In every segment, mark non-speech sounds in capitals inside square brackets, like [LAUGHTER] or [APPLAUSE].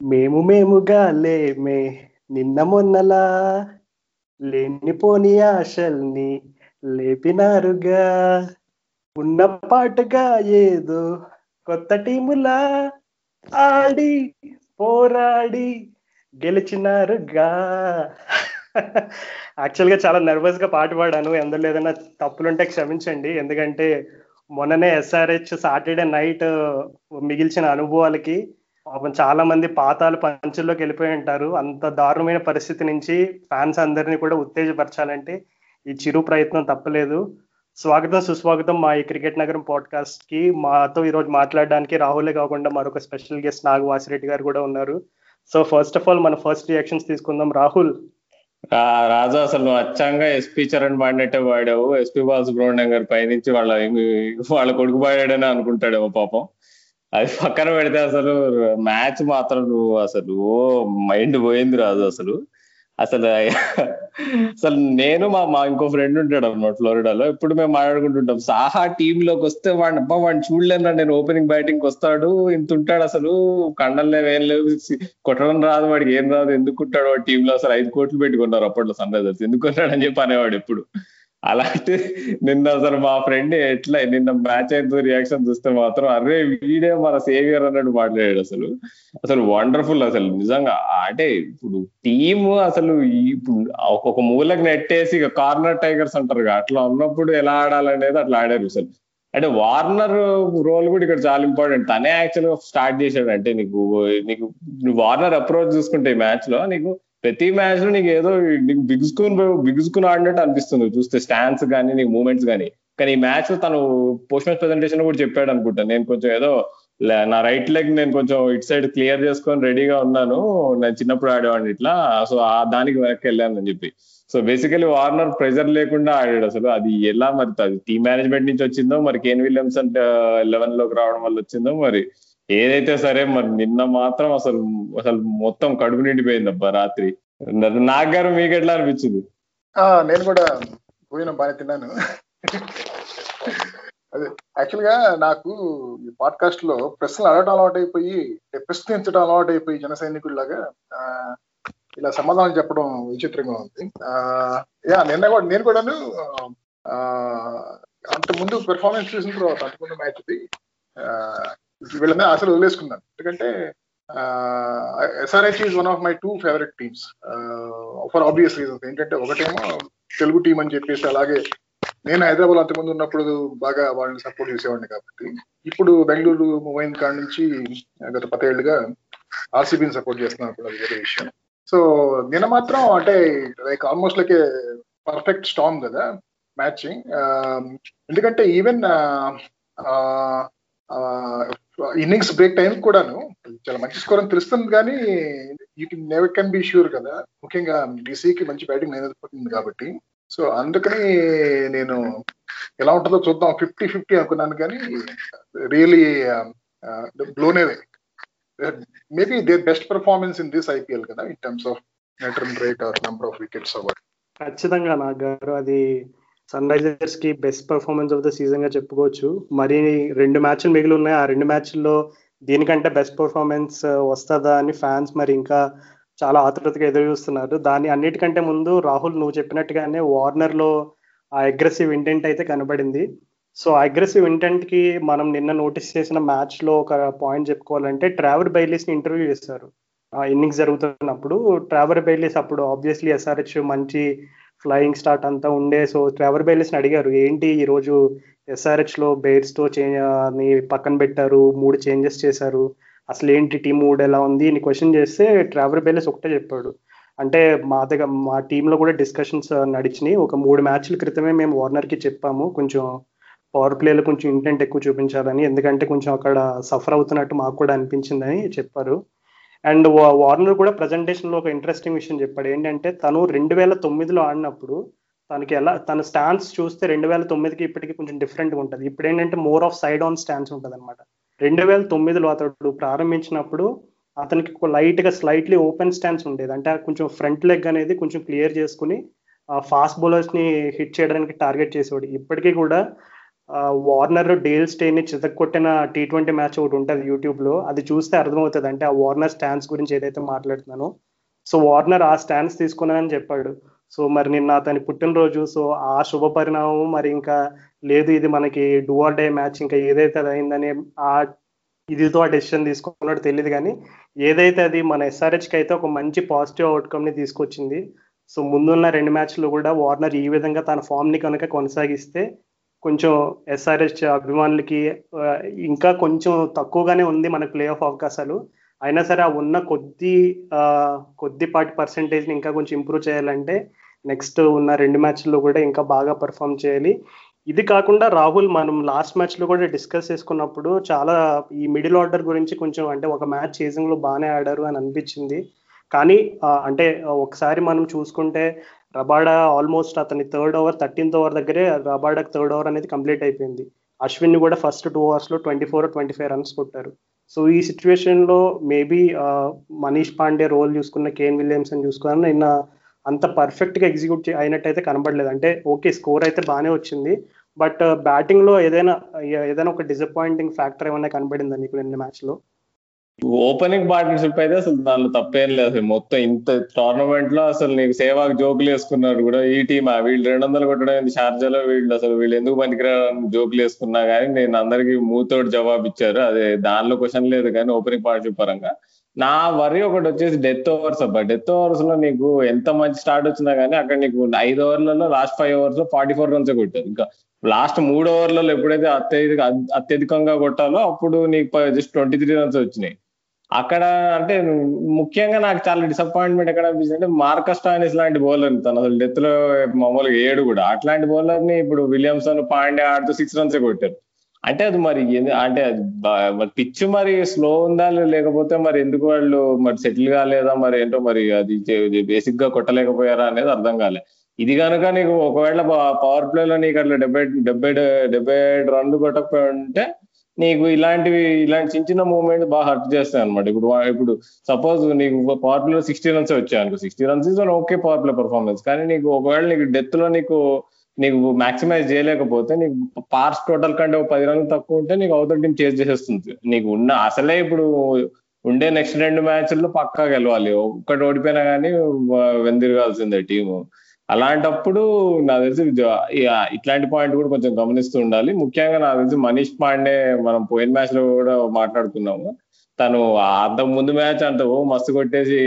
మేము మేముగా లేమే నిన్న మొన్నలా లేనిపోని ఆశల్ని లేపినారుగా. ఉన్న పాటగా ఏదో కొత్త టీములా ఆడి పోరాడి గెలిచినారుగా. యాక్చువల్గా చాలా నర్వస్గా పాట పాడాను. ఎందులో ఏదైనా తప్పులుంటే క్షమించండి. ఎందుకంటే మొన్ననే ఎస్ఆర్హెచ్ సాటర్డే నైట్ మిగిల్చిన అనుభవాలకి పాపం చాలా మంది పాతాలు పంచుల్లోకి వెళ్ళిపోయి ఉంటారు. అంత దారుణమైన పరిస్థితి నుంచి ఫ్యాన్స్ అందరినీ కూడా ఉత్తేజపరచాలంటే ఈ చిరు ప్రయత్నం తప్పలేదు. స్వాగతం సుస్వాగతం మా ఈ క్రికెట్ నగరం పాడ్కాస్ట్కి మాతో ఈరోజు మాట్లాడడానికి రాహులే కాకుండా మరొక స్పెషల్ గెస్ట్ నాగ వాసిరెడ్డి గారు కూడా ఉన్నారు. సో ఫస్ట్ ఆఫ్ ఆల్ మన ఫస్ట్ రియాక్షన్స్ తీసుకుందాం. రాహుల్. రాజు అసలు నువ్వు అచ్చంగా ఎస్పీ చరణ్ పాడినట్టే పాడావు ఎస్పీ బాలసుబ్రహ్మణ్యం గారి పైనుంచి వాళ్ళ వాళ్ళ కొడుకు పాడాడని అనుకుంటాడేమో పాపం. అది పక్కన పెడితే అసలు మ్యాచ్ మాత్రం నువ్వు అసలు ఓ మైండ్ పోయింది రాదు అసలు. అసలు అసలు నేను మా మా ఇంకో ఫ్రెండ్ ఉంటాడు అనమాట ఫ్లోరిడాలో. ఇప్పుడు మేము మాట్లాడుకుంటుంటాం. సాహా టీమ్లోకి వస్తే వాడిని అబ్బా వాడిని చూడలేను నేను ఓపెనింగ్ బ్యాటింగ్ వస్తాడు ఇంత ఉంటాడు అసలు. కండలు ఏం లేవు కొట్టడం రాదు వాడికి ఏం రాదు ఎందుకు ఉంటాడు వాడు టీమ్లో? అసలు ఐదు కోట్లు పెట్టుకున్నారు అప్పట్లో సన్ రైజర్స్. ఎందుకు అని చెప్పి అనేవాడు ఎప్పుడు. అలాంటి నిన్న అసలు మా ఫ్రెండ్ ఎట్లా నిన్న మ్యాచ్ అయితే రియాక్షన్ చూస్తే మాత్రం అరే వీడే మన సేవియర్ అన్నట్టు మాట్లాడాడు అసలు. అసలు వండర్ఫుల్ అసలు నిజంగా. అంటే ఇప్పుడు టీమ్ అసలు ఇప్పుడు ఒక్కొక్క మూలకు నెట్టేసి ఇక కార్నర్ టైగర్స్ అంటారు అట్లా ఉన్నప్పుడు ఎలా ఆడాలనేది అట్లా ఆడారు అసలు. అంటే వార్నర్ రోల్ కూడా ఇక్కడ చాలా ఇంపార్టెంట్ తనే యాక్చువల్గా స్టార్ట్ చేశాడు. అంటే నీకు నీకు వార్నర్ అప్రోచ్ చూసుకుంటే మ్యాచ్లో నీకు ప్రతి మ్యాచ్లో నీకు ఏదో నీకు బిగుసుకుని బిగుసుకుని ఆడినట్టు అనిపిస్తుంది. చూస్తే స్టాండ్స్ కానీ నీకు మూమెంట్స్ కానీ కానీ ఈ మ్యాచ్ తను పోస్ట్ మ్యాచ్ ప్రెసెంటేషన్ కూడా చెప్పాడు అనుకుంటా. నేను కొంచెం ఏదో నా రైట్ లెగ్ నేను కొంచెం ఇట్ సైడ్ క్లియర్ చేసుకొని రెడీగా ఉన్నాను. నేను చిన్నప్పుడు ఆడేవాడిని ఇట్లా. సో ఆ దానికి వెనక్కి వెళ్ళాను అని చెప్పి. సో బేసికలీ వార్నర్ ప్రెజర్ లేకుండా ఆడాడు అసలు. అది ఎలా మరి అది టీమ్ మేనేజ్మెంట్ నుంచి వచ్చిందో మరి కేన్ విలియమ్స్ అంటే లెవెన్లోకి రావడం వల్ల వచ్చిందో మరి ఏదైతే సరే మరి నిన్న మాత్రం అసలు అసలు మొత్తం కడుపు నిండిపోయింది అబ్బా రాత్రి. నాకు గారు మీకు ఎట్లా అనిపించింది? నేను కూడా పోయిన బాగా తిన్నాను. అదే యాక్చువల్గా నాకు ఈ పాడ్కాస్ట్లో ప్రశ్నలు అడగడం అలవాటు అయిపోయి ప్రశ్నించడం అలవాటు అయిపోయి జన సైనికుల్లాగా ఇలా సమాధానం చెప్పడం విచిత్రంగా ఉంది. యా నిన్న కూడా నేను కూడాను అంత ముందు పెర్ఫార్మెన్స్ చూసిన తర్వాత అంతకుముందు మ్యాచ్ది వీళ్ళని ఆశలు వదిలేసుకున్నాను. ఎందుకంటే SRH is one of my two favourite teams for obvious reasons ఏంటంటే ఒకటేమో తెలుగు టీం అని చెప్పేసి అలాగే నేను హైదరాబాద్ అంతకుముందు ఉన్నప్పుడు బాగా వాళ్ళని సపోర్ట్ చేసేవాడిని కాబట్టి ఇప్పుడు బెంగళూరు మూవ్ కాడ నుంచి గత పదేళ్ళుగా ఆర్సీబీని సపోర్ట్ చేస్తున్నాను కూడా వేరే విషయం. సో నిన్న మాత్రం అంటే like almost like perfect storm కదా మ్యాచింగ్ ఎందుకంటే ఈవెన్ ఇన్నింగ్స్ బ్రేక్ టైం కూడాను. చాలా మంచి స్కోర్ అని తెలుస్తుంది కానీ you can never can be sure కదా. ముఖ్యంగా డీసీకి మంచి బ్యాటింగ్ నేర్పడుతుంది కాబట్టి. సో అందుకని నేను ఎలా ఉంటుందో చూద్దాం. ఫిఫ్టీ ఫిఫ్టీ అనుకున్నాను కానీ really బ్లోనే maybe the best performance in this IPL కదా in terms of net run rate or number of wickets hour ఖచ్చితంగా నాగారు అది సన్ రైజర్స్కి బెస్ట్ పర్ఫార్మెన్స్ ఆఫ్ ద సీజన్గా చెప్పుకోవచ్చు. మరి రెండు మ్యాచ్లు మిగిలి ఉన్నాయి ఆ రెండు మ్యాచ్ల్లో దీనికంటే బెస్ట్ పర్ఫార్మెన్స్ వస్తుందా అని ఫ్యాన్స్ మరి ఇంకా చాలా ఆతృతగా ఎదురు చూస్తున్నారు దాని అన్నిటికంటే ముందు రాహుల్ నువ్వు చెప్పినట్టుగానే వార్నర్లో ఆ అగ్రెసివ్ ఇంటెంట్ అయితే కనబడింది. సో అగ్రెసివ్ ఇంటెంట్కి మనం నిన్న నోటీస్ చేసిన మ్యాచ్లో ఒక పాయింట్ చెప్పుకోవాలంటే ట్రావర్ బైలీస్ని ఇంటర్వ్యూ చేశారు ఇన్నింగ్స్ జరుగుతున్నప్పుడు ట్రావర్ బైలీస్ అప్పుడు ఆబ్వియస్లీ ఎస్ఆర్హెచ్ మంచి ఫ్లయింగ్ స్టార్ట్ అంతా ఉండే. సో ట్రావర్ బెయిలిస్ని అడిగారు ఏంటి ఈరోజు ఎస్ఆర్హెచ్లో బెయిర్స్తో చేంజ్ అని పక్కన పెట్టారు మూడు చేంజెస్ చేశారు అసలు ఏంటి టీం మూడ్ ఎలా ఉంది? అని క్వశ్చన్ చేస్తే ట్రావర్ బైలీస్ ఒకటే చెప్పాడు. అంటే మా దగ్గర మా టీంలో కూడా డిస్కషన్స్ నడిచినాయి. ఒక మూడు మ్యాచ్ల క్రితమే మేము వార్నర్కి చెప్పాము కొంచెం పవర్ ప్లేలో కొంచెం ఇంటెంట్ ఎక్కువ చూపించాలని ఎందుకంటే కొంచెం అక్కడ సఫర్ అవుతున్నట్టు మాకు కూడా అనిపించిందని చెప్పారు. అండ్ వార్నర్ కూడా ప్రజెంటేషన్లో ఒక ఇంట్రెస్టింగ్ విషయం చెప్పాడు. ఏంటంటే తను రెండు వేల తొమ్మిదిలో ఆడినప్పుడు తనకి ఎలా తన స్టాన్స్ చూస్తే రెండు వేల తొమ్మిదికి ఇప్పటికి కొంచెం డిఫరెంట్గా ఉంటుంది. ఇప్పుడు ఏంటంటే more of side on stance ఉంటుంది అనమాట రెండు వేల తొమ్మిదిలో అతడు ప్రారంభించినప్పుడు అతనికి లైట్గా స్లైట్లీ ఓపెన్ స్టాన్స్ ఉండేది. అంటే కొంచెం ఫ్రంట్ లెగ్ అనేది కొంచెం క్లియర్ చేసుకుని ఫాస్ట్ బౌలర్స్ని హిట్ చేయడానికి టార్గెట్ చేసేవాడు. ఇప్పటికీ కూడా వార్నర్ డేల్ స్టేని చితక్కొట్టిన టీ ట్వంటీ మ్యాచ్ ఒకటి ఉంటుంది యూట్యూబ్లో. అది చూస్తే అర్థమవుతుంది. అంటే ఆ వార్నర్ స్టాన్స్ గురించి ఏదైతే మాట్లాడుతున్నానో. సో వార్నర్ ఆ స్టాన్స్ తీసుకున్నానని చెప్పాడు. సో మరి నిన్న అతని పుట్టినరోజు. సో ఆ శుభ పరిణామం మరి ఇంకా లేదు. ఇది మనకి డూఆర్ డే మ్యాచ్ ఇంకా ఏదైతే అది అయిందని ఆ ఇదితో ఆ డెసిషన్ తీసుకున్నాడో తెలియదు కానీ ఏదైతే అది మన ఎస్ఆర్హెచ్కి అయితే ఒక మంచి పాజిటివ్ అవుట్కమ్ని తీసుకొచ్చింది. సో ముందున్న రెండు మ్యాచ్లు కూడా వార్నర్ ఈ విధంగా తన ఫామ్ని కనుక కొనసాగిస్తే కొంచెం ఎస్ఆర్ఎస్ అభిమానులకి ఇంకా కొంచెం తక్కువగానే ఉంది మనకు ప్లే ఆఫ్ అవకాశాలు. అయినా సరే ఆ ఉన్న కొద్ది కొద్దిపాటి పర్సంటేజ్ని ఇంకా కొంచెం ఇంప్రూవ్ చేయాలంటే నెక్స్ట్ ఉన్న రెండు మ్యాచ్ల్లో కూడా ఇంకా బాగా పర్ఫామ్ చేయాలి. ఇది కాకుండా రాహుల్ మనం లాస్ట్ మ్యాచ్లో కూడా డిస్కస్ చేసుకున్నప్పుడు చాలా ఈ మిడిల్ ఆర్డర్ గురించి కొంచెం అంటే ఒక మ్యాచ్ చేసింగ్ బాగానే ఆడారు అని అనిపించింది. కానీ అంటే ఒకసారి మనం చూసుకుంటే రబాడా ఆల్మోస్ట్ అతని థర్డ్ ఓవర్ థర్టీన్త్ ఓవర్ దగ్గరే రబాడాకి థర్డ్ ఓవర్ అనేది కంప్లీట్ అయిపోయింది. అశ్విన్ కూడా ఫస్ట్ టూ అవర్స్లో twenty four twenty five runs కొట్టారు. సో ఈ సిచ్యువేషన్లో మేబీ మనీష్ పాండే రోల్ చూసుకున్న కేన్ విలియమ్సన్ చూసుకున్న నిన్న అంత పర్ఫెక్ట్గా ఎగ్జిక్యూట్ అయినట్టయితే కనబడలేదు. అంటే ఓకే స్కోర్ అయితే బాగానే వచ్చింది. బట్ బ్యాటింగ్లో ఏదైనా ఏదైనా ఒక డిసప్పాయింటింగ్ ఫ్యాక్టర్ ఏమైనా కనబడిందా నీకు నిన్న మ్యాచ్లో? ఓపెనింగ్ పార్ట్నర్షిప్ అయితే అసలు దానిలో తప్పేం లేదు. అసలు మొత్తం ఇంత టోర్నమెంట్లో అసలు నీకు సేవాకి జోకులు వేసుకున్నారు కూడా ఈ టీమ్. వీళ్ళు రెండు వందలు కొట్టడం షార్జాలో వీళ్ళు అసలు వీళ్ళు ఎందుకు పనికిరాని జోకులు వేసుకున్నా కానీ నేను అందరికి మూతోటి జవాబు ఇచ్చారు. అదే దానిలో క్వశ్చన్ లేదు కానీ ఓపెనింగ్ పార్ట్నర్షిప్ పరంగా. నా వరి ఒకటి వచ్చేసి డెత్ ఓవర్స్ అబ్బా. డెత్ ఓవర్స్లో నీకు ఎంత మంచి స్టార్ట్ వచ్చినా కానీ అక్కడ నీకు ఐదు ఓవర్లలో లాస్ట్ ఫైవ్ ఓవర్స్లో ఫార్టీ ఫోర్ రన్స్ కొట్టారు. ఇంకా లాస్ట్ మూడు ఓవర్లలో ఎప్పుడైతే అత్యధిక అత్యధికంగా కొట్టాలో అప్పుడు నీకు జస్ట్ ట్వంటీ త్రీ రన్స్ వచ్చినాయి. అక్కడ అంటే ముఖ్యంగా నాకు చాలా డిసప్పాయింట్మెంట్ ఎక్కడ అనిపించింది అంటే మార్కస్ టానిస్ లాంటి బౌలర్ తను అసలు డెత్లో మామూలుగా ఏడు కూడా. అట్లాంటి బౌలర్ని ఇప్పుడు విలియమ్సన్ పాండే ఆడుతూ సిక్స్ రన్స్ కొట్టారు. అంటే అది మరి అంటే మరి పిచ్ మరి స్లో ఉందా లేకపోతే మరి ఎందుకు వాళ్ళు మరి సెటిల్ కాలేదా మరి ఏంటో మరి అది బేసిక్గా కొట్టలేకపోయారా అనేది అర్థం కాలే. ఇది కనుక నీకు ఒకవేళ పవర్ ప్లే లో నీకు అట్లా డెబ్బై డెబ్బై డెబ్బై ఏడు రన్లు కొట్టకపోయి ఉంటే నీకు ఇలాంటివి ఇలాంటి చిన్న చిన్న మూమెంట్ బాగా హర్ట్ చేస్తాయి అనమాట ఇప్పుడు ఇప్పుడు సపోజ్ నీకు పవర్ ప్లేలో సిక్స్టీ రన్స్ వచ్చాయి అనుకో. Sixty runs is okay power play performance కానీ నీకు ఒకవేళ నీకు డెత్లో నీకు నీకు మాక్సిమైజ్ చేయలేకపోతే నీకు పార్స్ టోటల్ కంటే ఒక పది రన్లు తక్కువ ఉంటే నీకు అవతల టీం చేజ్ చేసేస్తుంది. నీకు ఉన్న అసలే ఇప్పుడు ఉండే నెక్స్ట్ రెండు మ్యాచ్ల్లో పక్కా గెలవాలి. ఒక్కటి ఓడిపోయినా కానీ వెందిరగాల్సిందే టీము అలాంటప్పుడు నా తెలిసి ఇట్లాంటి పాయింట్ కూడా కొంచెం గమనిస్తూ ఉండాలి. ముఖ్యంగా నా తెలిసి మనీష్ పాండే మనం పోయిన మ్యాచ్లో కూడా మాట్లాడుకున్నాము. తను అంత ముందు మ్యాచ్ అంత ఓ మస్తు కొట్టేసి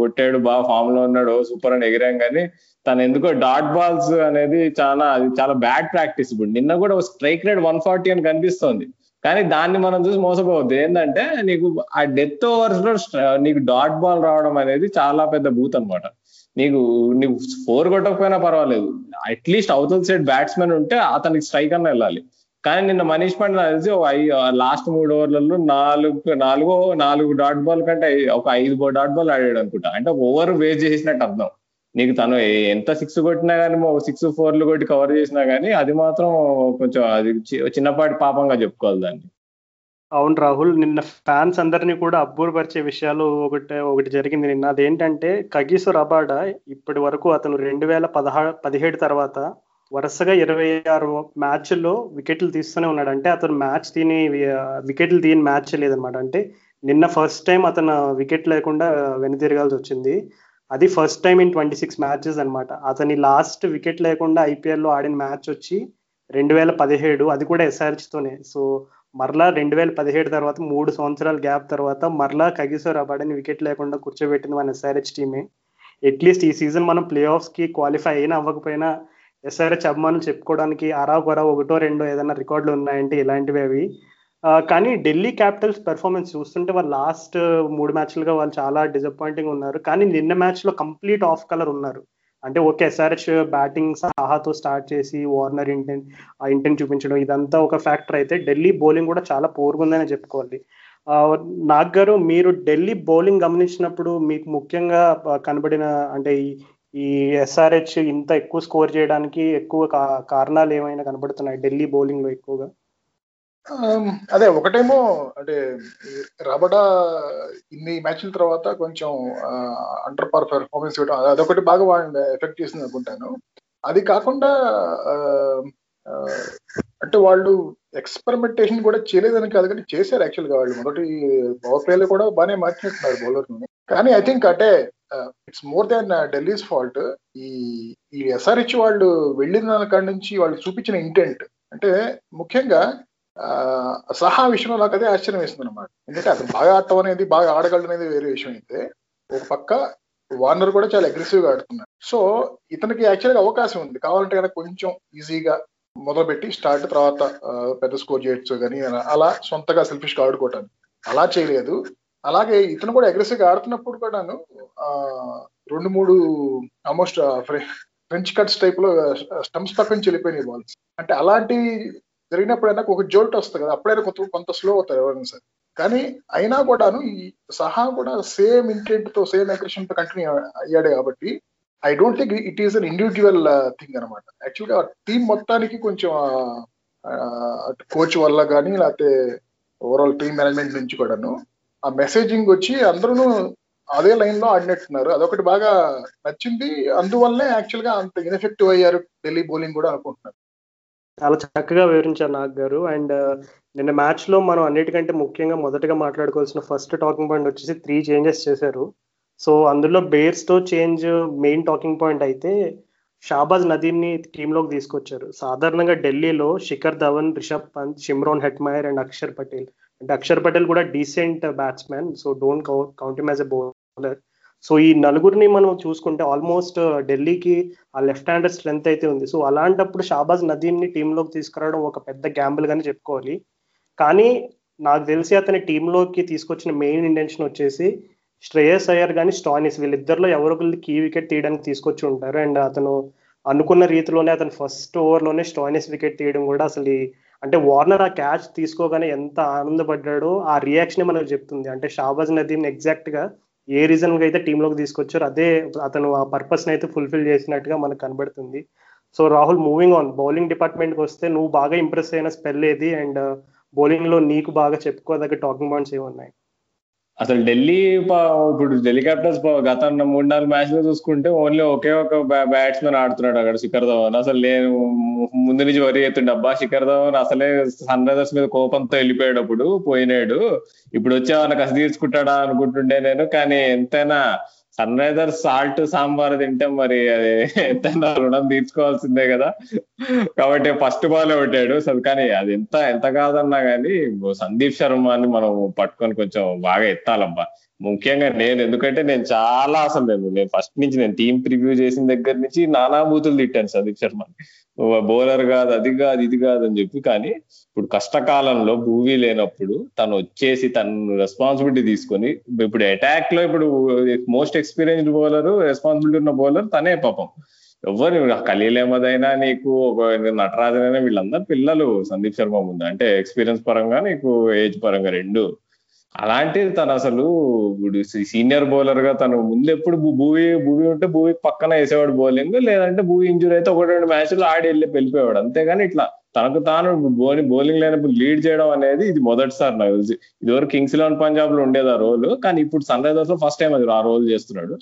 కొట్టాడు బాగా ఫామ్లో ఉన్నాడు సూపర్ అని ఎగిరాం కానీ తను ఎందుకో డాట్ బాల్స్ అనేది చాలా అది చాలా బ్యాడ్ ప్రాక్టీస్ ఇప్పుడు. నిన్న కూడా స్ట్రైక్ రేట్ వన్ ఫార్టీ అని కనిపిస్తోంది. కానీ దాన్ని మనం చూసి మోసపోవద్దు. ఏంటంటే నీకు ఆ డెత్ ఓవర్స్లో నీకు డాట్ బాల్ రావడం అనేది చాలా పెద్ద బూత్ అనమాట నీకు నీకు ఫోర్ కొట్టకపోయినా పర్వాలేదు. అట్లీస్ట్ అవతల సైడ్ బ్యాట్స్మెన్ ఉంటే అతనికి స్ట్రైక్ అన్న వెళ్ళాలి. కానీ నిన్న మనీష్ పాండే తెలిసి లాస్ట్ మూడు ఓవర్లలో నాలుగు నాలుగో నాలుగు డాట్ బాల్ కంటే ఒక ఐదు డాట్ బాల్ ఆడాడు అనుకుంటా. అంటే ఓవర్ వేస్ట్ చేసినట్టు అర్థం. నీకు తను ఎంత సిక్స్ కొట్టినా కానీ సిక్స్ ఫోర్లు కొట్టి కవర్ చేసినా కానీ అది మాత్రం కొంచెం అది చిన్నపాటి పాపంగా చెప్పుకోవాలి దాన్ని. అవును రాహుల్ నిన్న ఫ్యాన్స్ అందరినీ కూడా అబ్బూరపరిచే విషయాలు ఒకటి ఒకటి జరిగింది నిన్న. అదేంటంటే కగిసు రబాడా ఇప్పటి వరకు అతను రెండు వేల పదహారు పదిహేడు తర్వాత వరుసగా ఇరవై ఆరు మ్యాచ్ల్లో వికెట్లు తీస్తూనే ఉన్నాడు. అంటే అతను మ్యాచ్ తిని వికెట్లు తీయని మ్యాచ్ లేదనమాట అంటే నిన్న ఫస్ట్ టైం అతను వికెట్ లేకుండా వెనుతిరగాల్సి వచ్చింది. అది first time in twenty six matches అనమాట అతని లాస్ట్ వికెట్ లేకుండా ఐపీఎల్లో ఆడిన మ్యాచ్ వచ్చి రెండు వేల పదిహేడు అది కూడా ఎస్ఆర్హెచ్తోనే సో మరలా రెండు వేల పదిహేడు తర్వాత మూడు సంవత్సరాల గ్యాప్ తర్వాత మరలా కగిసో రబాడని వికెట్ లేకుండా కూర్చోబెట్టింది మన ఎస్ఆర్హెచ్ టీమే అట్లీస్ట్ ఈ సీజన్ మనం ప్లే ఆఫ్స్కి క్వాలిఫై అయినా అవ్వకపోయినా ఎస్ఆర్హెచ్ అభిమానులు చెప్పుకోవడానికి అరా కొరా ఒకటో రెండో ఏదైనా రికార్డులు ఉన్నాయంటే ఇలాంటివి అవి. కానీ ఢిల్లీ క్యాపిటల్స్ పెర్ఫార్మెన్స్ చూస్తుంటే వాళ్ళు లాస్ట్ మూడు మ్యాచ్లుగా వాళ్ళు చాలా డిసప్పాయింటింగ్ ఉన్నారు. కానీ నిన్న మ్యాచ్లో కంప్లీట్ ఆఫ్ కలర్ ఉన్నారు. అంటే ఓకే ఎస్ఆర్హెచ్ బ్యాటింగ్ సాహాతో స్టార్ట్ చేసి వార్నర్ ఇంటెన్ ఆ ఇంటెన్ చూపించడం ఇదంతా ఒక ఫ్యాక్టర్ అయితే ఢిల్లీ బౌలింగ్ కూడా చాలా పోరుగుందని చెప్పుకోవాలి. నాగ్ గారు మీరు ఢిల్లీ బౌలింగ్ గమనించినప్పుడు మీకు ముఖ్యంగా కనబడిన అంటే ఈ ఈ ఎస్ఆర్హెచ్ ఇంత ఎక్కువ స్కోర్ చేయడానికి ఎక్కువ కారణాలు ఏమైనా కనబడుతున్నాయి ఢిల్లీ బౌలింగ్లో ఎక్కువగా? అదే ఒకటేమో అంటే రబడా ఇన్ని మ్యాచ్ల తర్వాత కొంచెం అండర్ పర్ పెర్ఫార్మెన్స్ ఇవ్వడం అదొకటి బాగా వాళ్ళని ఎఫెక్ట్ చేసింది అనుకుంటాను. అది కాకుండా అంటే వాళ్ళు ఎక్స్పెరిమెంటేషన్ కూడా చేయలేదని కాదు కానీ చేశారు యాక్చువల్గా వాళ్ళు. మొదటి పవర్ ప్లేలో కూడా బాగానే మార్చినట్టున్నారు బౌలర్ని కానీ ఐ థింక్ అంటే it's more than Delhi's fault ఈ ఈ ఎస్ఆర్హెచ్ వాళ్ళు వెళ్ళిన కాడి నుంచి వాళ్ళు చూపించిన ఇంటెంట్ అంటే ముఖ్యంగా సహా విషయంలో నాకు అదే ఆశ్చర్యం వేస్తుంది అనమాట ఎందుకంటే అతను బాగా ఆడటం అనేది బాగా ఆడగలడం అనేది వేరే విషయం అయితే ఒక పక్క వార్నర్ కూడా చాలా అగ్రెసివ్గా ఆడుతున్నాడు సో ఇతనికి యాక్చువల్గా అవకాశం ఉంది. కావాలంటే కనుక కొంచెం ఈజీగా మొదలుపెట్టి స్టార్ట్ తర్వాత పెద్ద స్కోర్ చేయొచ్చు కానీ అలా సొంతగా సెల్ఫిష్గా ఆడుకోవటానికి. అలా చేయలేదు. అలాగే ఇతను కూడా అగ్రెసివ్గా ఆడుతున్నప్పుడు కూడాను రెండు మూడు ఆల్మోస్ట్ ఫ్రెంచ్ కట్స్ టైప్లో స్టంప్స్ పక్కన చెల్లిపోయినాయి బాల్స్ అంటే అలాంటి జరిగినప్పుడైనా ఒక జోల్ట్ వస్తుంది కదా అప్పుడైనా కొంత కొంత స్లో అవుతారు ఎవరైనా సరే. కానీ అయినా కూడాను ఈ సహా కూడా సేమ్ ఇంటెంట్తో సేమ్ అగ్రెషన్తో కంటిన్యూ అయ్యాడు కాబట్టి I don't think it is an individual thing అనమాట యాక్చువల్గా టీం మొత్తానికి కొంచెం కోచ్ వల్ల కానీ లేకపోతే ఓవరాల్ టీం మేనేజ్మెంట్ నుంచి కూడాను ఆ మెసేజింగ్ వచ్చి అందరూ అదే లైన్లో ఆడినట్టున్నారు. అదొకటి బాగా నచ్చింది. అందువల్లే యాక్చువల్గా అంత ఇన్ఎఫెక్టివ్ అయ్యారు. ఢిల్లీ బౌలింగ్ కూడా అనుకుంటున్నారు చాలా చక్కగా వివరించారు నాగ్ గారు. అండ్ uh, నిన్న మ్యాచ్లో మనం అన్నిటికంటే ముఖ్యంగా మొదటగా మాట్లాడుకోవాల్సిన ఫస్ట్ టాకింగ్ పాయింట్ వచ్చేసి త్రీ చేంజెస్ చేశారు. సో అందులో బేర్స్తో చేంజ్ మెయిన్ టాకింగ్ పాయింట్ అయితే షాబాజ్ నదీమ్ని టీంలోకి తీసుకొచ్చారు. సాధారణంగా ఢిల్లీలో Shikhar Dhawan Rishabh Pant Shimron Hetmyer and Axar Patel. అంటే అక్షర్ పటేల్ కూడా decent batsmen so don't count him as a bowler so ఈ నలుగురిని మనం చూసుకుంటే ఆల్మోస్ట్ uh, ఢిల్లీకి ఆ లెఫ్ట్ హ్యాండర్ స్ట్రెంత్ అయితే ఉంది. సో అలాంటప్పుడు షాబాజ్ నదీమ్ని టీంలోకి తీసుకురావడం ఒక పెద్ద గ్యాంబుల్ గానే చెప్పుకోవాలి. కానీ నాకు తెలిసి అతని టీంలోకి తీసుకొచ్చిన మెయిన్ ఇంటెన్షన్ వచ్చేసి శ్రేయస్ అయ్యర్ కానీ స్టానిస్ వీళ్ళిద్దరిలో ఎవరొకరిని కీ వికెట్ తీయడానికి తీసుకొచ్చి ఉంటారు. అండ్ అతను అనుకున్న రీతిలోనే అతను ఫస్ట్ ఓవర్లోనే స్టానిస్ వికెట్ తీయడం కూడా అసలు అంటే వార్నర్ ఆ క్యాచ్ తీసుకోగానే ఎంత ఆనందపడ్డాడో ఆ రియాక్షన్ మనకు చెప్తుంది. అంటే షాబాజ్ నదీమ్ ఎగ్జాక్ట్గా ఏ రీజన్ అయితే టీంలోకి తీసుకొచ్చారో అదే అతను ఆ పర్పస్ అయితే ఫుల్ఫిల్ చేసినట్టుగా మనకు కనబడుతుంది. So Rahul moving on bowling డిపార్ట్మెంట్కి వస్తే నువ్వు బాగా ఇంప్రెస్ అయిన స్పెల్ ఏది? అండ్ బౌలింగ్ uh, లో నీకు బాగా చెప్పుకోదగ్గ టాకింగ్ పాయింట్స్ ఏమున్నాయి? అసలు ఢిల్లీ ఇప్పుడు ఢిల్లీ క్యాపిటల్స్ గత మూడు నాలుగు మ్యాచ్లు చూసుకుంటే ఓన్లీ ఒకే ఒక బ్యాట్స్మెన్ ఆడుతున్నాడు అక్కడ శిఖర్ ధవన్. అసలు నేను ముందు నుంచి వరి అవుతుండే అబ్బా శిఖర్ ధవన్ అసలే సన్ రైజర్స్ మీద కోపంతో వెళ్ళిపోయాడు అప్పుడు పోయినాడు. ఇప్పుడు వచ్చేవాళ్ళకి కసి తీర్చుకుంటాడా అనుకుంటుండే నేను కానీ ఎంతైనా సన్ రైజర్ సాల్ట్ సాంబార్ తింటే మరి. అది ఎంతైనా రుణం తీర్చుకోవాల్సిందే కదా. కాబట్టి ఫస్ట్ బాల్ కొట్టాడు. అసలు కానీ అది ఎంత ఎంత కాదన్నా కానీ సందీప్ శర్మ అని మనం పట్టుకొని కొంచెం బాగా ఎత్తాలబ్బా. ముఖ్యంగా నేను ఎందుకంటే నేను చాలా అసలు నేను నేను ఫస్ట్ నుంచి నేను టీం ప్రివ్యూ చేసిన దగ్గర నుంచి నానా బూతులు తిట్టాను సందీప్ శర్మ బౌలర్ కాదు అది కాదు ఇది కాదు అని చెప్పి కానీ ఇప్పుడు కష్టకాలంలో భూమి లేనప్పుడు తను వచ్చేసి తను రెస్పాన్సిబిలిటీ తీసుకొని ఇప్పుడు అటాక్లో ఇప్పుడు మోస్ట్ ఎక్స్పీరియన్స్డ్ బౌలర్ రెస్పాన్సిబిలిటీ ఉన్న బౌలర్ తనే పాపం. ఎవరు ఖలీల్ అహ్మద్ అయినా నీకు నటరాజన్ అయినా వీళ్ళందరూ పిల్లలు సందీప్ శర్మ ముందు. అంటే ఎక్స్పీరియన్స్ పరంగా నీకు ఏజ్ పరంగా రెండు. అలాంటిది తను అసలు ఇప్పుడు సీనియర్ బౌలర్గా తను ముందు ఎప్పుడు భూవి భూమి ఉంటే భూమి పక్కన వేసేవాడు బౌలింగ్ లేదంటే భూమి ఇంజురీ అయితే ఒకటి రెండు మ్యాచ్లు ఆడి వెళ్ళి వెళ్ళిపోయాడు అంతేగాని ఇట్లా తనకు తాను బౌలింగ్ బౌలింగ్ లేనప్పుడు లీడ్ చేయడం అనేది ఇది మొదటిసారి నాకు తెలిసి. ఇదివరకు కింగ్స్ ఎలెవన్ పంజాబ్లో ఉండేది ఆ రోల్ కానీ ఇప్పుడు సన్ రైజర్స్లో ఫస్ట్ టైం అది ఆ రోల్ చేస్తున్నాడు.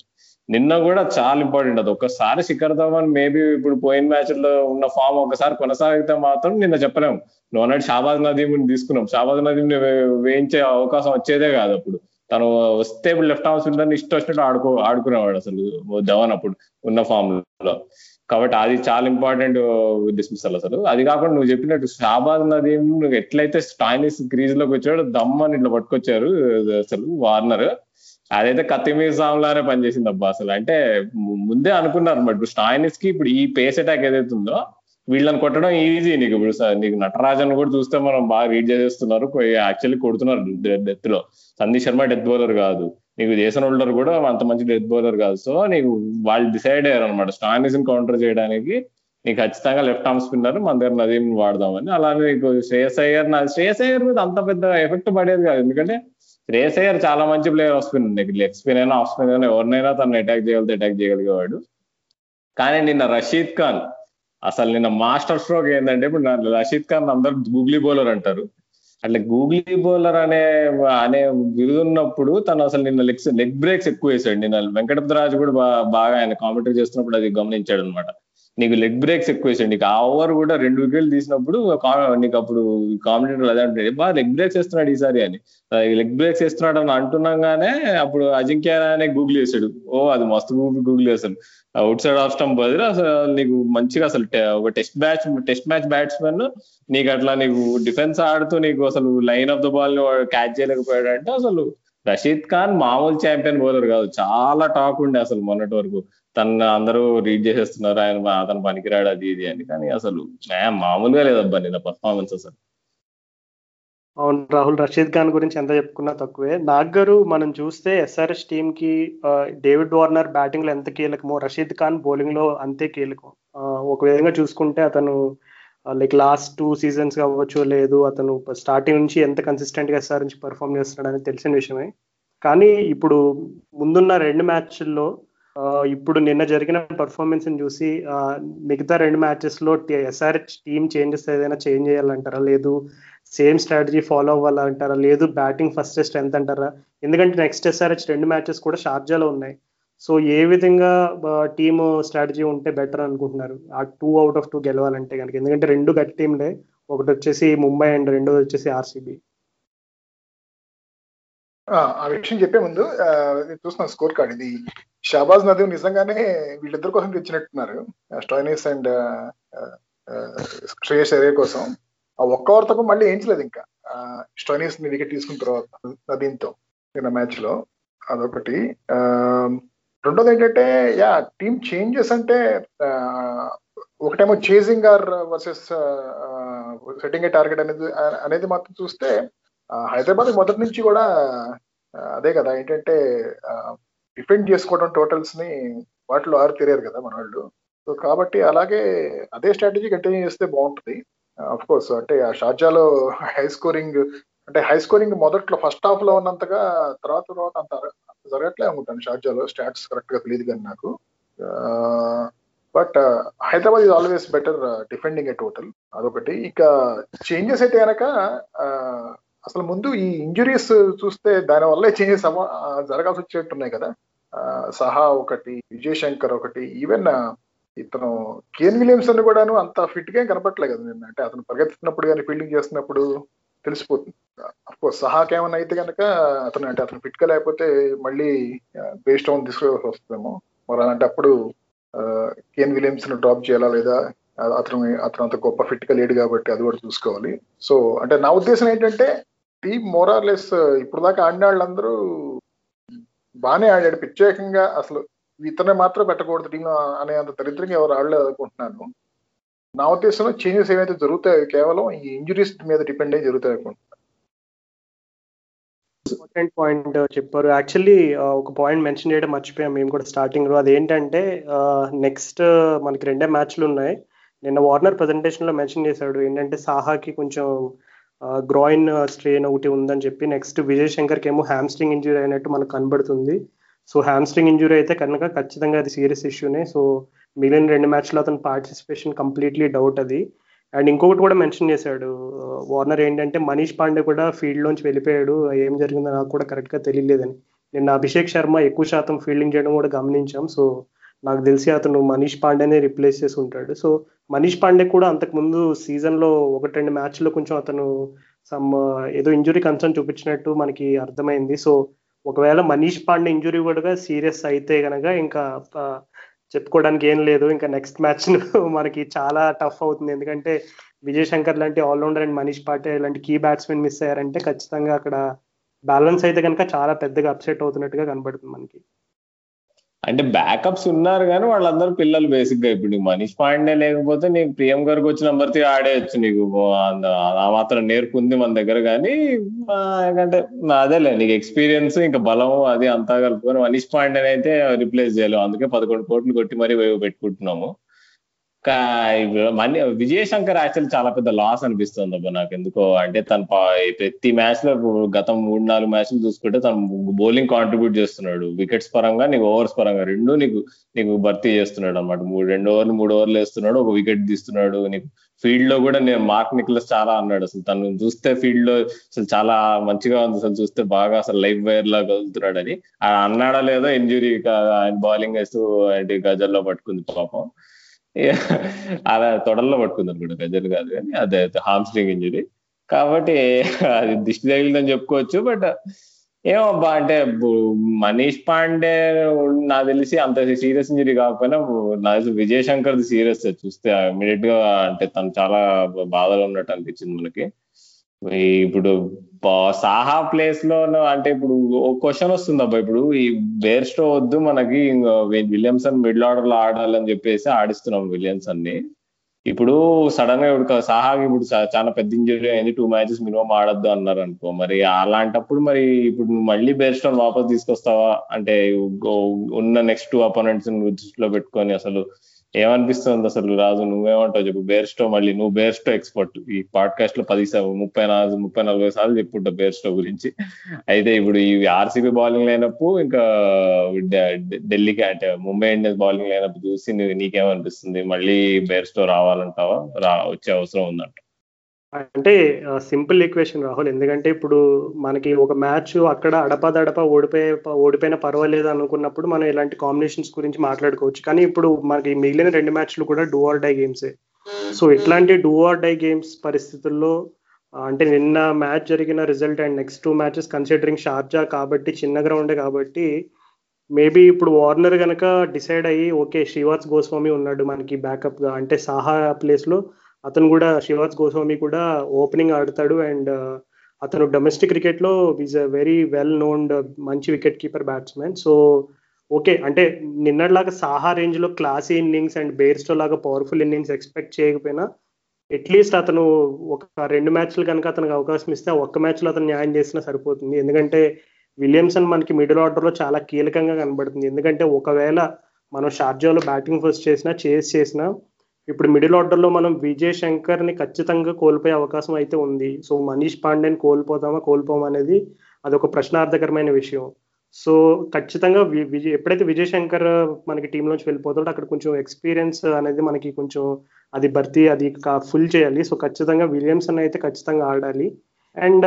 నిన్న కూడా చాలా ఇంపార్టెంట్ అది. ఒక్కసారి శిఖర్ ధవన్ మేబీ ఇప్పుడు పోయిన మ్యాచ్లో ఉన్న ఫామ్ ఒకసారి కొనసాగితే మాత్రం నిన్న చెప్పలేము. నువ్వు అన్నట్టు షాబాజ్ నదీమ్ని తీసుకున్నాం. షాబాజ్ నదీమ్ని వేయించే అవకాశం వచ్చేదే కాదు అప్పుడు. తను వస్తే ఇప్పుడు లెఫ్ట్ ఆర్మ్ ఉండని ఇష్టం వచ్చినట్టు ఆడుకో ఆడుకునేవాడు అసలు ధవన్ అప్పుడు ఉన్న ఫామ్లో. కాబట్టి అది చాలా ఇంపార్టెంట్ డిస్మిసల్ అసలు. అది కాకుండా నువ్వు చెప్పినట్టు షాబాజ్ నదీమ్ నువ్వు ఎట్లయితే స్టాయినిస్ క్రీజ్లోకి వచ్చాడో దమ్మని ఇట్లా పట్టుకొచ్చారు అసలు వార్నర్. అదైతే కత్తిమీర్ సామ్లానే పనిచేసింది అబ్బా అసలు. అంటే ముందే అనుకున్నారు మరి. ఇప్పుడు స్టాయినిస్కి ఇప్పుడు ఈ పేస్ అటాక్ ఏదైతే ఉందో వీళ్ళని కొట్టడం ఈజీ నీకు. ఇప్పుడు నీకు నటరాజన్ కూడా చూస్తే మనం బాగా రీడ్ చేసేస్తున్నారు. యాక్చువల్లీ కొడుతున్నారు డెత్లో సందీప్ శర్మ డెత్ బౌలర్ కాదు. నీకు జేసన్ హోల్డర్ కూడా అంత మంచి డెత్ బౌలర్ కాదు. సో నీకు వాళ్ళు డిసైడ్ అయ్యారు అనమాట స్టాయినిస్ కౌంటర్ చేయడానికి నీకు ఖచ్చితంగా లెఫ్ట్ ఆర్మ్ స్పిన్నర్ మన దగ్గర నదీం వాడదామని. అలానే నీకు శ్రేయస్ అయ్యర్ శ్రేయస్ అయ్యర్ మీద అంత పెద్ద ఎఫెక్ట్ పడేది కాదు. ఎందుకంటే శ్రేయస్ అయ్యర్ చాలా మంచి ప్లేయర్ ఆఫ్ స్పిన్ నీకు లెగ్ స్పిన్ అయినా ఆఫ్ స్పిన్ అయినా ఎవరినైనా తను అటాక్ చేయగలితే అటాక్ చేయగలిగేవాడు. కానీ నిన్న రషీద్ ఖాన్ అసలు నిన్న మాస్టర్ స్ట్రోక్ ఏంటంటే ఇప్పుడు రషీద్ ఖాన్ అందరు గూగ్లీ బౌలర్ అంటారు. అట్లా గూగ్లీ బౌలర్ అనే అనే విరుదున్నప్పుడు తను అసలు నిన్న లెగ్స్ లెగ్ బ్రేక్స్ ఎక్కువ వేసాడు. నిన్న వెంకటరాజు కూడా బాగా ఆయన కామెంటరీ చేస్తున్నప్పుడు అది గమనించాడు అనమాట నీకు లెగ్ బ్రేక్స్ ఎక్కువ వేసాడు నీకు ఆ ఓవర్ కూడా రెండు వికెట్లు తీసినప్పుడు నీకు అప్పుడు కాంపిటేటర్ అదే అంటే బాగా లెగ్ బ్రేక్స్ వేస్తున్నాడు ఈసారి అని. లెగ్ బ్రేక్స్ వేస్తున్నాడు అని అంటున్నాగానే అప్పుడు అజింక్య అనే గూగుల్ చేశాడు ఓ అది మస్తు గూగుల్ గూగుల్ వేసాడు అవుట్ సైడ్ ఆఫ్ స్టంప్ బదులు అసలు నీకు మంచిగా అసలు ఒక test match test match batsmen నీకు అట్లా నీకు డిఫెన్స్ ఆడుతూ నీకు అసలు line of the ball catch చేయలేకపోయాడు అంటే అసలు రషీద్ ఖాన్ మామూలు ఛాంపియన్ బౌలర్ కాదు. చాలా టాక్ ఉండే అసలు మొన్నటి వరకు. తన అందరూ రీడ్ చేసేస్తున్నారు. ఆయన అతను పనికిరాడు అది ఇది అని. కానీ అసలు మామూలుగా లేదబ్బా నిన్న పర్ఫార్మెన్స్ అసలు. అవును రాహుల్. రషీద్ ఖాన్ గురించి ఎంత చెప్పుకున్నా తక్కువే. నాగ్ గారు మనం చూస్తే ఎస్ఆర్ఎస్ టీమ్కి డేవిడ్ వార్నర్ బ్యాటింగ్లో ఎంత కీలకమో రషీద్ ఖాన్ బౌలింగ్లో అంతే కీలకం. ఒక విధంగా చూసుకుంటే అతను లైక్ లాస్ట్ టూ సీజన్స్ కావచ్చు లేదు అతను స్టార్టింగ్ నుంచి ఎంత కన్సిస్టెంట్గా ఎస్ఆర్ నుంచి పర్ఫామ్ చేస్తున్నాడని తెలిసిన విషయమే. కానీ ఇప్పుడు ముందున్న రెండు మ్యాచ్ల్లో ఇప్పుడు నిన్న జరిగిన పర్ఫార్మెన్స్ చూసి మిగతా రెండు మ్యాచెస్లో ఎస్ఆర్హెచ్ టీమ్ చేంజెస్ ఏదైనా చేంజ్ చేయాలంటారా? లేదు సేమ్ స్ట్రాటజీ ఫాలో అవ్వాలంటారా? లేదు బ్యాటింగ్ ఫస్ట్ స్ట్రెంత్ అంటారా? ఎందుకంటే నెక్స్ట్ ఎస్ఆర్హెచ్ రెండు మ్యాచెస్ కూడా షార్జాలో ఉన్నాయి. సో ఏ విధంగా టీమ్ స్ట్రాటజీ ఉంటే బెటర్ అనుకుంటున్నారు? ఆ టూ అవుట్ ఆఫ్ టూ గెలవాలంటే కనుక ఎందుకంటే రెండు గట్టి టీంలే ఒకటి వచ్చేసి ముంబై అండ్ రెండోది వచ్చేసి ఆర్సీబీ ఆ విషయం చెప్పే ముందు చూస్తున్నా స్కోర్ కార్డ్. ఇది షాబాజ్ నదీం నిజంగానే వీళ్ళిద్దరి కోసం తెచ్చినట్టున్నారు. స్టోయినిస్ అండ్ శ్రేయస్ ఎరే కోసం. ఆ ఒక్క ఓవర్తో మళ్ళీ ఏంచలేదు ఇంకా. స్టోయినిస్ని వికెట్ తీసుకున్న తర్వాత నదీంతో నిన్న మ్యాచ్లో అదొకటి రెండోది ఏంటంటే యా టీమ్ చేంజెస్ అంటే ఒకటేమో chasing or versus setting a target అనేది అనేది మాత్రం చూస్తే హైదరాబాద్ మొదటి నుంచి కూడా అదే కదా ఏంటంటే డిఫెండ్ చేసుకోవడం టోటల్స్ని వాటిలో ఆరు తెలియరు కదా మన వాళ్ళు. సో కాబట్టి అలాగే అదే స్ట్రాటజీ కంటిన్యూ చేస్తే బాగుంటుంది. అఫ్ కోర్స్ అంటే ఆ షార్జాలో హై స్కోరింగ్ అంటే హై స్కోరింగ్ మొదట్లో ఫస్ట్ హాఫ్లో ఉన్నంతగా తర్వాత తర్వాత అంత జరగట్లే అనుకుంటాను. షార్జాలో స్టాట్స్ కరెక్ట్గా తెలియదు కానీ నాకు. But Hyderabad is always better defending a total అదొకటి. ఇక చేంజెస్ అయితే కనుక అసలు ముందు ఈ ఇంజురీస్ చూస్తే దాని వల్లే చేంజెస్ జరగాల్సి వచ్చేట్టున్నాయి కదా. సహా ఒకటి విజయ్ శంకర్ ఒకటి ఈవెన్ ఇతను కేన్ విలియమ్సన్ కూడాను అంత ఫిట్గా కనపడలేదు కదా నిన్న. అంటే అతను పరిగెత్తుతున్నప్పుడు కానీ ఫీల్డింగ్ చేస్తున్నప్పుడు తెలిసిపోతుంది. అఫ్కోర్స్ సహాకి ఏమైనా అయితే కనుక అతను అంటే అతను ఫిట్గా లేకపోతే మళ్ళీ బేస్ట్ ఆన్ తీసుకోవాల్సి వస్తుందేమో. మరి అలాంటి అప్పుడు కేన్ విలియమ్స్ డ్రాప్ చేయాలా లేదా? అతను అతను అంత గొప్ప ఫిట్గా లేడు కాబట్టి అది కూడా చూసుకోవాలి. సో అంటే నా ఉద్దేశం ఏంటంటే టీమ్ మోరార్లెస్ ఇప్పుడు దాకా ఆడిన వాళ్ళందరూ బాగానే ఆడాడు ప్రత్యేకంగా అసలు ఇతనే మాత్రం పెట్టకూడదు టీం అనే అంత దరిద్రంగా ఎవరు ఆడలేదు అనుకుంటున్నాను. నా ఉద్దేశంలో చేంజెస్ ఏవైతే జరుగుతాయో కేవలం ఈ ఇంజురీస్ మీద డిపెండ్ అయ్యి జరుగుతాయి అనుకుంటున్నాను. ఇంపార్టెంట్ పాయింట్ చెప్పారు. యాక్చువల్లీ uh, ఒక పాయింట్ మెన్షన్ చేయడం మర్చిపోయాం. మేము కూడా స్టార్టింగ్లో అదేంటంటే uh, నెక్స్ట్ uh, మనకి రెండే మ్యాచ్లు ఉన్నాయి. నిన్న వార్నర్ ప్రజెంటేషన్లో మెన్షన్ చేశాడు. ఏంటంటే సాహాకి కొంచెం గ్రాయిన్ స్ట్రెయిన్ ఒకటి ఉందని చెప్పి నెక్స్ట్ విజయ్ శంకర్కి ఏమో హ్యామ్స్ట్రింగ్ ఇంజురీ అయినట్టు మనకు కనబడుతుంది. సో హ్యామ్స్ట్రింగ్ ఇంజురీ అయితే కనుక ఖచ్చితంగా అది సీరియస్ ఇష్యూనే సో మిగిలిన రెండు మ్యాచ్లో అతను పార్టిసిపేషన్ కంప్లీట్లీ డౌట్ అది. అండ్ ఇంకొకటి కూడా మెన్షన్ చేశాడు. వార్నర్ ఏంటంటే మనీష్ పాండే కూడా ఫీల్డ్లోంచి వెళ్ళిపోయాడు. ఏం జరిగిందో నాకు కూడా కరెక్ట్గా తెలియలేదని. నిన్న అభిషేక్ శర్మ ఎక్కువ శాతం ఫీల్డింగ్ చేయడం కూడా గమనించాం. సో నాకు తెలిసి అతను మనీష్ పాండేనే రిప్లేస్ చేసి ఉంటాడు. సో మనీష్ పాండే కూడా అంతకు ముందు సీజన్లో ఒకటి రెండు మ్యాచ్లో కొంచెం అతను సమ్ uh, ఏదో ఇంజురీ కన్సర్న్ చూపించినట్టు మనకి అర్థమైంది. సో ఒకవేళ మనీష్ పాండే ఇంజురీ కూడా సీరియస్ అయితే కనుక ఇంకా uh, చెప్పుకోవడానికి ఏం లేదు. ఇంకా నెక్స్ట్ మ్యాచ్ [LAUGHS] మనకి చాలా టఫ్ అవుతుంది. ఎందుకంటే విజయ్ శంకర్ లాంటి ఆల్రౌండర్ అండ్ మనీష్ పాటే లాంటి కీ బ్యాట్స్మెన్ మిస్ అయ్యారంటే ఖచ్చితంగా అక్కడ బ్యాలెన్స్ అయితే కనుక చాలా పెద్దగా అప్సెట్ అవుతున్నట్టుగా కనబడుతుంది మనకి. అంటే బ్యాకప్స్ ఉన్నారు కానీ వాళ్ళందరూ పిల్లలు బేసిక్గా. ఇప్పుడు నీకు మనీష్ పాండే లేకపోతే నీకు ప్రియం గారికి వచ్చిన నంబర్ ఆడేయచ్చు నీకు. ఆ మాత్రం నేర్పుంది మన దగ్గర కానీ ఎందుకంటే అదేలే నీకు ఎక్స్పీరియన్స్ ఇంకా బలం అది అంతా కలుపుకొని మనీష్ పాండే అయితే రిప్లేస్ చేయలేము అందుకే పదకొండు కోట్లు కొట్టి మరీ పెట్టుకుంటున్నాము. మనీ విజయశంకర్ యాక్చువల్ చాలా పెద్ద లాస్ అనిపిస్తుంది అబ్బా నాకు. ఎందుకో అంటే తన ప్రతి మ్యాచ్లో గత మూడు నాలుగు మ్యాచ్లు చూసుకుంటే తను బౌలింగ్ కాంట్రిబ్యూట్ చేస్తున్నాడు. వికెట్స్ పరంగా నీకు ఓవర్స్ పరంగా రెండు నీకు నీకు భర్తీ చేస్తున్నాడు అనమాట మూడు రెండు ఓవర్లు మూడు ఓవర్లు వేస్తున్నాడు ఒక వికెట్ తీస్తున్నాడు. నీకు ఫీల్డ్లో కూడా నేను మార్క్ నిక్లస్ చాలా అన్నాడు. అసలు తను చూస్తే ఫీల్డ్లో అసలు చాలా మంచిగా ఉంది. అసలు చూస్తే బాగా అసలు లైఫ్ వైర్ లా కదులుతున్నాడు అని. అన్నాడా లేదో ఇంజురీ ఆయన బౌలింగ్ వేస్తూ గజల్లో పట్టుకుంది పాపం. అలా తొడల్లో పట్టుకుంది అనుకుంటా గజల్ కాదు కానీ అదే హామ్ స్ట్రింగ్ ఇంజరీ కాబట్టి అది దిష్టి తగిలిందని చెప్పుకోవచ్చు బట్ ఏమో అంటే మనీష్ పాండే నాకు తెలిసి అంత సీరియస్ ఇంజరీ కాకపోయినా నాకు తెలిసి విజయ్ శంకర్ సీరియస్ చూస్తే ఇమీడియట్గా అంటే తను చాలా బాధలో ఉన్నట్టు అనిపించింది మనకి. ఇప్పుడు సాహా ప్లేస్లో అంటే ఇప్పుడు ఒక క్వశ్చన్ వస్తుంది అబ్బా. ఇప్పుడు ఈ బేర్ స్టో వద్దు మనకి విలియమ్సన్ మిడిల్ ఆర్డర్లో ఆడాలని చెప్పేసి ఆడిస్తున్నాం విలియమ్సన్ని ఇప్పుడు సడన్గా ఇప్పుడు సాహాకి ఇప్పుడు చాలా పెద్ద ఇంజురీ అయింది. టూ మ్యాచెస్ మినిమం ఆడద్దు అన్నారు అనుకో. మరి అలాంటప్పుడు మరి ఇప్పుడు నువ్వు మళ్ళీ బేర్స్టోన్ వాపస్ తీసుకొస్తావా? అంటే ఉన్న నెక్స్ట్ టూ అపోనెంట్స్ దృష్టిలో పెట్టుకొని అసలు ఏమనిపిస్తుంది అసలు రాజు నువ్వేమంటావు చెప్పు. బేర్స్టో మళ్ళీ నువ్వు బేర్స్టో ఎక్స్పర్ట్ ఈ పాడ్కాస్ట్లో పది ముప్పై నాలుగు ముప్పై నలభై సార్లు చెప్పుంటావు బేర్స్టో గురించి. అయితే ఇప్పుడు ఈ ఆర్సీబీ బౌలింగ్ లేనప్పుడు ఇంకా ఢిల్లీకి అంటే ముంబై ఇండియన్స్ బౌలింగ్ లేనప్పుడు చూసి నీకేమనిపిస్తుంది? మళ్ళీ బేర్స్టో రావాలంటావా? రా వచ్చే అవసరం ఉందంట. అంటే సింపుల్ ఈక్వేషన్ రాహుల్. ఎందుకంటే ఇప్పుడు మనకి ఒక మ్యాచ్ అక్కడ అడపదడప ఓడిపోయే ఓడిపోయినా పర్వాలేదు అనుకున్నప్పుడు మనం ఇలాంటి కాంబినేషన్స్ గురించి మాట్లాడుకోవచ్చు. కానీ ఇప్పుడు మనకి మిగిలిన రెండు మ్యాచ్లు కూడా డూ ఆర్ డై గేమ్సే. సో ఇట్లాంటి డూ ఆర్ డై గేమ్స్ పరిస్థితుల్లో అంటే నిన్న మ్యాచ్ జరిగిన result and next two matches considering Sharjah కాబట్టి చిన్న గ్రౌండ్ కాబట్టి మేబీ ఇప్పుడు వార్నర్ కనుక డిసైడ్ అయ్యి ఓకే శ్రీవాస్ గోస్వామి ఉన్నాడు మనకి బ్యాకప్గా. అంటే సాహా ప్లేస్లో అతను కూడా శివాజ్ గోస్వామి కూడా ఓపెనింగ్ ఆడతాడు అండ్ uh, అతను డొమెస్టిక్ క్రికెట్లో is a very well known మంచి wicket keeper batsmen so okay అంటే నిన్నట్లాగా సాహా రేంజ్లో క్లాసీ ఇన్నింగ్స్ అండ్ బేర్స్టో లాగా పవర్ఫుల్ ఇన్నింగ్స్ ఎక్స్పెక్ట్ చేయకపోయినా అట్లీస్ట్ అతను ఒక రెండు మ్యాచ్లు కనుక అతనికి అవకాశం ఇస్తే ఒక్క మ్యాచ్లో అతను న్యాయం చేసినా సరిపోతుంది. ఎందుకంటే విలియమ్సన్ మనకి మిడిల్ ఆర్డర్లో చాలా కీలకంగా కనబడుతుంది. ఎందుకంటే ఒకవేళ మనం షార్జాలో బ్యాటింగ్ ఫస్ట్ చేసినా చేస్ చేసినా ఇప్పుడు మిడిల్ ఆర్డర్లో మనం విజయ్ శంకర్ని ఖచ్చితంగా కోల్పోయే అవకాశం అయితే ఉంది. సో మనీష్ పాండేని కోల్పోతామా కోల్పోమా అనేది అదొక ప్రశ్నార్థకరమైన విషయం. సో ఖచ్చితంగా విజయ్ ఎప్పుడైతే విజయ్ శంకర్ మనకి టీంలోంచి వెళ్ళిపోతాడో అక్కడ కొంచెం ఎక్స్పీరియన్స్ అనేది మనకి కొంచెం అది భర్తీ అది ఫుల్ చేయాలి. సో ఖచ్చితంగా విలియమ్సన్ అయితే ఖచ్చితంగా ఆడాలి. అండ్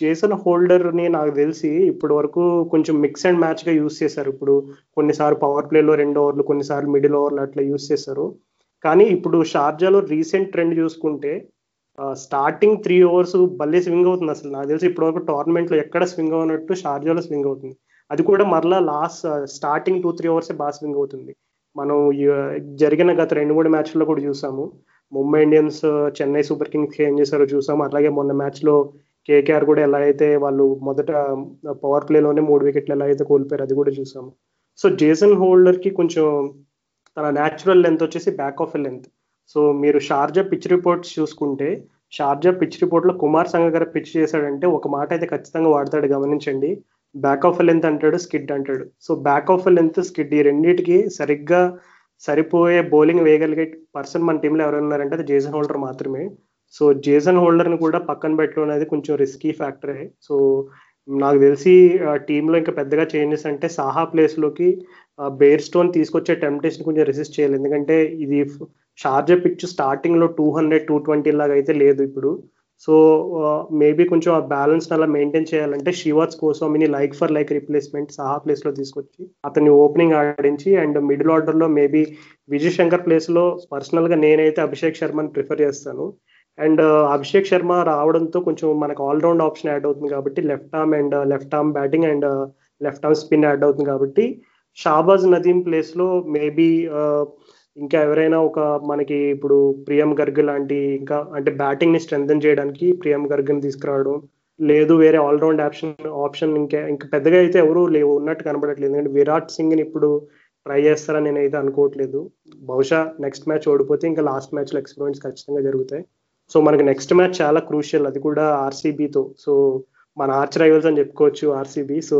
జేసన్ హోల్డర్ని నాకు తెలిసి ఇప్పటి వరకు కొంచెం మిక్స్ అండ్ మ్యాచ్గా యూస్ చేశారు. ఇప్పుడు కొన్నిసార్లు పవర్ ప్లేలో రెండు ఓవర్లు కొన్నిసార్లు మిడిల్ ఓవర్లు అట్లా యూస్ చేశారు. కానీ ఇప్పుడు షార్జాలో రీసెంట్ ట్రెండ్ చూసుకుంటే స్టార్టింగ్ త్రీ ఓవర్స్ భలే స్వింగ్ అవుతుంది అసలు. నాకు తెలిసి ఇప్పటివరకు టోర్నమెంట్ టోర్నమెంట్లో ఎక్కడ స్వింగ్ అవునట్టు షార్జాలో స్వింగ్ అవుతుంది. అది కూడా మరలా లాస్ట్ స్టార్టింగ్ టూ త్రీ ఓవర్సే బాగా స్వింగ్ అవుతుంది. మనం జరిగిన గత రెండు మూడు మ్యాచ్ల్లో కూడా చూసాము. Mumbai Indians Chennai super kings ఏం చేశారో చూసాము. అలాగే మొన్న మ్యాచ్లో కేకేఆర్ కూడా ఎలా అయితే వాళ్ళు మొదట పవర్ ప్లేలోనే మూడు వికెట్లు ఎలా అయితే కోల్పోయారు అది కూడా చూసాము. సో జేసన్ హోల్డర్కి కొంచెం తన న్యాచురల్ లెంత్ వచ్చేసి బ్యాక్ ఆఫ్ లెంత్ సో మీరు షార్జా పిచ్ రిపోర్ట్స్ చూసుకుంటే షార్జా పిచ్ రిపోర్ట్లో కుమార్ సంగ గారు పిచ్ చేశాడంటే ఒక మాట అయితే ఖచ్చితంగా వాడతాడు గమనించండి. బ్యాక్ ఆఫ్ లెంత్ అంటాడు స్కిడ్ అంటాడు. So back of length skid ఈ రెండింటికి సరిగ్గా సరిపోయే బౌలింగ్ వేయగలిగే పర్సన్ మన టీంలో ఎవరైనా ఉన్నారంటే అది జేసన్ హోల్డర్ మాత్రమే. సో జేసన్ హోల్డర్ని కూడా పక్కన పెట్టడం అనేది కొంచెం రిస్కీ ఫ్యాక్టరే సో నాకు తెలిసి టీంలో ఇంకా పెద్దగా చేంజెస్ అంటే సాహా ప్లేస్లోకి బేర్ స్టోన్ తీసుకొచ్చే టెంప్టేషన్ కొంచెం రెసిస్ట్ చేయాలి. ఎందుకంటే ఇది షార్జా పిచ్ స్టార్టింగ్లో టూ హండ్రెడ్ టూ ట్వంటీ లాగా అయితే లేదు ఇప్పుడు. సో మేబీ కొంచెం ఆ బ్యాలెన్స్ అలా మెయింటైన్ చేయాలంటే శివాజ్ కోసమిని లైక్ ఫర్ లైక్ రిప్లేస్మెంట్ సహా ప్లేస్లో తీసుకొచ్చి అతన్ని ఓపెనింగ్ ఆడించి అండ్ మిడిల్ ఆర్డర్లో మేబీ విజయ్ శంకర్ ప్లేస్లో పర్సనల్గా నేనైతే అభిషేక్ శర్మని ప్రిఫర్ చేస్తాను. అండ్ అభిషేక్ శర్మ రావడంతో కొంచెం మనకు ఆల్రౌండ్ ఆప్షన్ యాడ్ అవుతుంది కాబట్టి left arm and left arm batting and left arm spin add అవుతుంది కాబట్టి షాబాజ్ నదీం ప్లేస్లో మేబీ ఇంకా ఎవరైనా ఒక మనకి ఇప్పుడు ప్రియం గర్గ్ లాంటి ఇంకా అంటే బ్యాటింగ్ని స్ట్రెంథన్ చేయడానికి ప్రియం గర్గ్ని తీసుకురావడం లేదు వేరే ఆల్రౌండ్ ఆప్షన్ ఆప్షన్ ఇంకా ఇంకా పెద్దగా అయితే ఎవరు లేవు ఉన్నట్టు కనబడట్లేదు ఎందుకంటే విరాట్ సింగ్ని ఇప్పుడు ట్రై చేస్తారని నేనైతే అనుకోవట్లేదు. బహుశా నెక్స్ట్ మ్యాచ్ ఓడిపోతే ఇంకా లాస్ట్ మ్యాచ్లో ఎక్స్పెరిమెంట్స్ ఖచ్చితంగా జరుగుతాయి. సో మనకి నెక్స్ట్ మ్యాచ్ చాలా క్రూషియల్ అది కూడా ఆర్సీబీతో సో మన ఆర్చ్ రైవల్స్ అని చెప్పుకోవచ్చు ఆర్సీబీ సో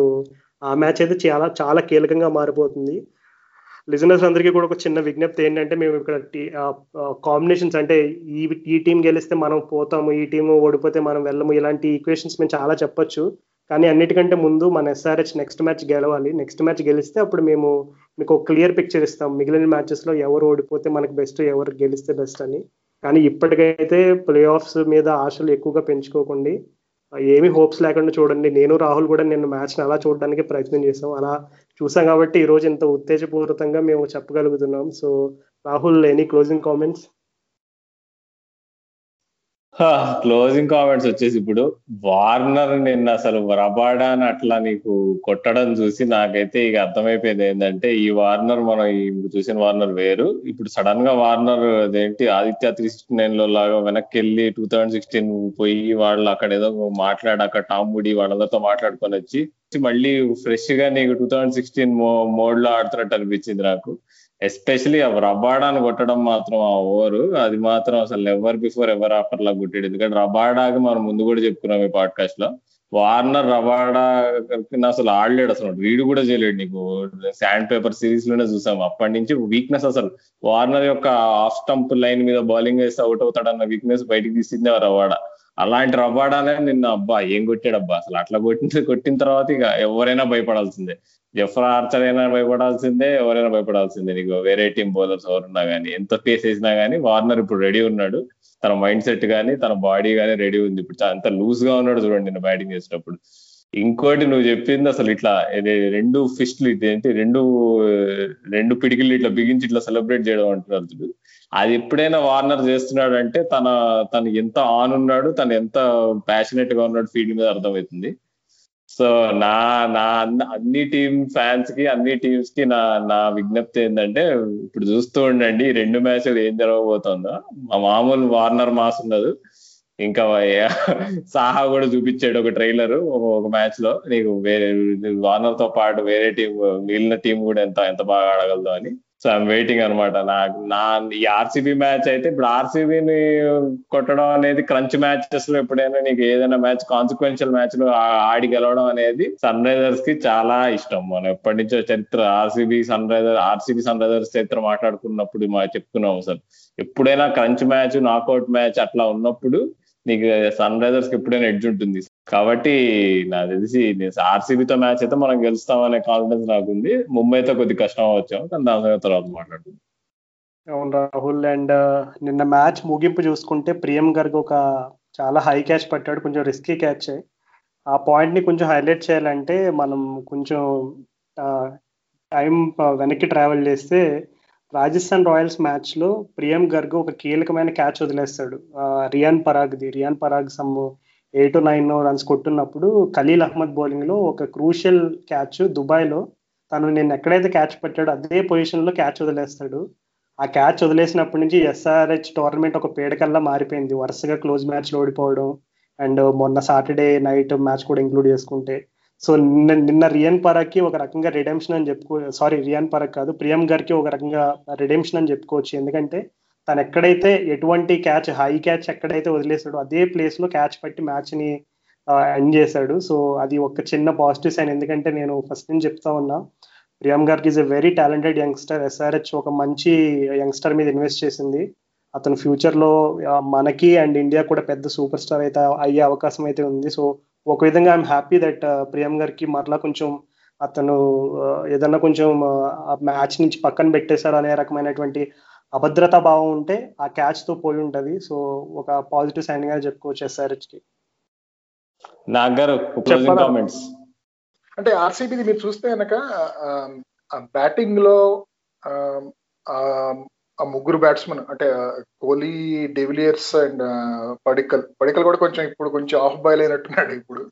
ఆ మ్యాచ్ అయితే చాలా చాలా కీలకంగా మారిపోతుంది. లిజనర్స్ అందరికీ కూడా ఒక చిన్న విజ్ఞప్తి ఏంటంటే మేము ఇక్కడ కాంబినేషన్స్ అంటే ఈ ఈ టీం గెలిస్తే మనం పోతాము ఈ టీం ఓడిపోతే మనం వెళ్ళము ఇలాంటి ఈక్వేషన్స్ మేము చాలా చెప్పొచ్చు. కానీ అన్నిటికంటే ముందు మన ఎస్ఆర్హెచ్ నెక్స్ట్ మ్యాచ్ గెలవాలి. నెక్స్ట్ మ్యాచ్ గెలిస్తే అప్పుడు మేము మీకు ఒక క్లియర్ పిక్చర్ ఇస్తాం. మిగిలిన మ్యాచెస్లో ఎవరు ఓడిపోతే మనకు బెస్ట్ ఎవరు గెలిస్తే బెస్ట్ అని. కానీ ఇప్పటికైతే ప్లే ఆఫ్స్ మీద ఆశలు ఎక్కువగా పెంచుకోకండి. ఏమి హోప్స్ లేకుండా చూడండి. నేను రాహుల్ కూడా నిన్న మ్యాచ్ అలా చూడడానికి ప్రయత్నం చేసాం అలా చూసాం కాబట్టి ఈ రోజు ఇంత ఉత్తేజపూరితంగా మేము చెప్పగలుగుతున్నాం. So Rahul any closing comments closing comments వచ్చేసి ఇప్పుడు వార్నర్ నిన్న అసలు రబాడాని అట్లా నీకు కొట్టడం చూసి నాకైతే ఇక అర్థమైపోయింది ఏంటంటే ఈ వార్నర్ మనం ఇప్పుడు చూసిన వార్నర్ వేరు. ఇప్పుడు సడన్గా వార్నర్ అదేంటి ఆదిత్య త్రీ సిక్స్టీ నైన్లో లాగా వెనక్కి వెళ్ళి టూ థౌజండ్ సిక్స్టీన్ పోయి వాళ్ళు అక్కడ ఏదో మాట్లాడి అక్కడ టాంబుడి వాళ్ళందరితో మాట్లాడుకొని వచ్చి మళ్ళీ ఫ్రెష్గా నీకు టూ థౌజండ్ సిక్స్టీన్ మోడ్లో ఆడుతున్నట్టు అనిపించింది నాకు. ఎస్పెషలీ రబాడాను కొట్టడం మాత్రం ఆ ఓవర్ అది మాత్రం అసలు ఎవర్ బిఫోర్ ఎవర్ ఆఫర్ లా కొట్టాడు. ఎందుకంటే రబాడాకి మనం ముందు కూడా చెప్పుకున్నాం ఈ పాడ్కాస్ట్లో. వార్నర్ రబాడా అసలు ఆడలేడు అసలు. రీడ్ కూడా చేయలేడు నీకు. శాండ్ పేపర్ సిరీస్లోనే చూసాం. అప్పటి నుంచి వీక్నెస్ అసలు. వార్నర్ యొక్క ఆఫ్ స్టంప్ లైన్ మీద బౌలింగ్ వేస్తే అవుట్ అవుతాడన్న వీక్నెస్ బయటికి ఆ రబాడా. అలాంటి రబాడానే నిన్న అబ్బా ఏం కొట్టాడు అబ్బా అసలు అట్లా కొట్టిన కొట్టిన తర్వాత ఇక ఎవరైనా భయపడాల్సిందే. జఫర్ ఆర్చర్ అయినా భయపడాల్సిందే ఎవరైనా భయపడాల్సిందే. నీకు వేరే టీం బౌలర్స్ ఎవరున్నా కానీ ఎంత పేస్ వేసినా కానీ వార్నర్ ఇప్పుడు రెడీ ఉన్నాడు. తన మైండ్ సెట్ కానీ తన బాడీ కానీ రెడీ ఉంది. ఇప్పుడు అంత లూజ్గా ఉన్నాడు చూడండి నేను బ్యాటింగ్ చేసేటప్పుడు. ఇంకోటి నువ్వు చెప్పింది అసలు ఇట్లా రెండు ఫిస్ట్లు ఏంటి రెండు రెండు పిడికిలు ఇట్లా బిగించి ఇట్లా సెలబ్రేట్ చేయడం అంటున్నారు అది ఎప్పుడైనా వార్నర్ చేస్తున్నాడు అంటే తన తను ఎంత ఆన్ ఉన్నాడు తను ఎంత ప్యాషనెట్గా ఉన్నాడు ఫీల్డ్ మీద అర్థమవుతుంది. సో నా నా అన్ని టీమ్ ఫ్యాన్స్కి అన్ని టీమ్స్కి నా నా విజ్ఞప్తి ఏంటంటే ఇప్పుడు చూస్తూ ఉండండి రెండు మ్యాచ్లు ఏం జరగబోతుందో. మా మామూలు వార్నర్ మాస్ ఉండదు ఇంకా సాహా కూడా చూపించాడు ఒక ట్రైలర్ ఒక మ్యాచ్లో నీకు వేరే వార్నర్తో పాటు వేరే టీం మిగిలిన టీం కూడా ఎంత ఎంత బాగా ఆడగలదో అని. సో ఐమ్ వెయిటింగ్ అనమాట. నాకు నా ఈ ఆర్సీబీ మ్యాచ్ అయితే ఇప్పుడు ఆర్సీబీని కొట్టడం అనేది క్రంచ్ మ్యాచెస్లో ఎప్పుడైనా నీకు ఏదైనా మ్యాచ్ కాన్సిక్వెన్షియల్ మ్యాచ్లో ఆడి గెలవడం అనేది సన్ రైజర్స్కి చాలా ఇష్టం. మనం ఎప్పటి నుంచో చరిత్ర RCB Sunriser RCB Sunrisers చరిత్ర మాట్లాడుకున్నప్పుడు మా చెప్పుకున్నాం అసలు ఎప్పుడైనా క్రంచ్ మ్యాచ్ నాకౌట్ మ్యాచ్ అట్లా ఉన్నప్పుడు నీకు సన్ రైజర్స్కి ఎప్పుడైనా ఎడ్జ్ ఉంటుంది. కాబట్టి నాకు తెలిసి ఆర్సీబీతో మ్యాచ్ అయితే మనం గెలుస్తామనే కాన్ఫిడెన్స్ నాకు ఉంది. ముంబైతో కొద్ది కష్టం వచ్చాము కానీ దాని తర్వాత మాట్లాడుతుంది అవును రాహుల్ అండ్ uh, నిన్న మ్యాచ్ ముగింపు చూసుకుంటే ప్రియం గారికి ఒక చాలా హై క్యాచ్ పట్టాడు. కొంచెం రిస్కీ క్యాచ్ ఆ పాయింట్ని కొంచెం హైలైట్ చేయాలంటే మనం కొంచెం uh, టైం uh, వెనక్కి ట్రావెల్ చేస్తే రాజస్థాన్ రాయల్స్ మ్యాచ్లో ప్రియం గర్గ్ ఒక కీలకమైన క్యాచ్ వదిలేస్తాడు. Riyan పరాగ్ది. Riyan Parag some eight nine runs కొట్టున్నప్పుడు Khaleel Ahmed బౌలింగ్లో ఒక క్రూషియల్ క్యాచ్ దుబాయ్లో తను నేను ఎక్కడైతే క్యాచ్ పెట్టాడో అదే పొజిషన్లో క్యాచ్ వదిలేస్తాడు. ఆ క్యాచ్ వదిలేసినప్పటి నుంచి ఎస్ఆర్హెచ్ టోర్నమెంట్ ఒక పేడకల్లా మారిపోయింది. వరుసగా క్లోజ్ మ్యాచ్లు ఓడిపోవడం అండ్ మొన్న సాటర్డే నైట్ మ్యాచ్ కూడా ఇంక్లూడ్ చేసుకుంటే సో నిన్న నిన్న రియాన్ పరాక్కి ఒక రకంగా రిడెంప్షన్ అని చెప్పుకో సారీ రియాన్ పరాక్ కాదు ప్రియం గారికి ఒక రకంగా రిడెంప్షన్ అని చెప్పుకోవచ్చు. ఎందుకంటే తను ఎక్కడైతే ఎటువంటి క్యాచ్ హై క్యాచ్ ఎక్కడైతే వదిలేసాడో అదే ప్లేస్లో క్యాచ్ పట్టి మ్యాచ్ని ఎండ్ చేశాడు. సో అది ఒక చిన్న పాజిటివ్ సైన్ ఎందుకంటే నేను ఫస్ట్ నుంచి చెప్తా ఉన్నా ప్రియం గారికి is a very talented youngster SRH ఒక మంచి యంగ్స్టర్ మీద ఇన్వెస్ట్ చేసింది. అతను ఫ్యూచర్లో మనకి అండ్ ఇండియా కూడా పెద్ద సూపర్ స్టార్ అయితే అయ్యే అవకాశం అయితే ఉంది. సో ఒక విధంగా ఐఎమ్ హ్యాపీ దట్ ప్రియం గారికి మరలా కొంచెం అతను ఏదన్నా కొంచెం ఆ మ్యాచ్ నుంచి పక్కన పెట్టేశారు అనే రకమైనటువంటి అభద్రతా భావం ఉంటే ఆ క్యాచ్తో పోయి ఉంటది. సో ఒక పాజిటివ్ సైన్గా చెప్పుకోవచ్చు ఎస్ఆర్హెచ్కి. కామెంట్స్ అంటే ఆర్సీబీది మీరు చూస్తే కనుక బ్యాటింగ్లో ఆ ముగ్గురు బ్యాట్స్మెన్ అంటే Kohli de Villiers and Padikkal. Padikkal కూడా కొంచెం ఇప్పుడు కొంచెం ఆఫ్ బాయిల్ అయినట్టున్నాడు ఇప్పుడు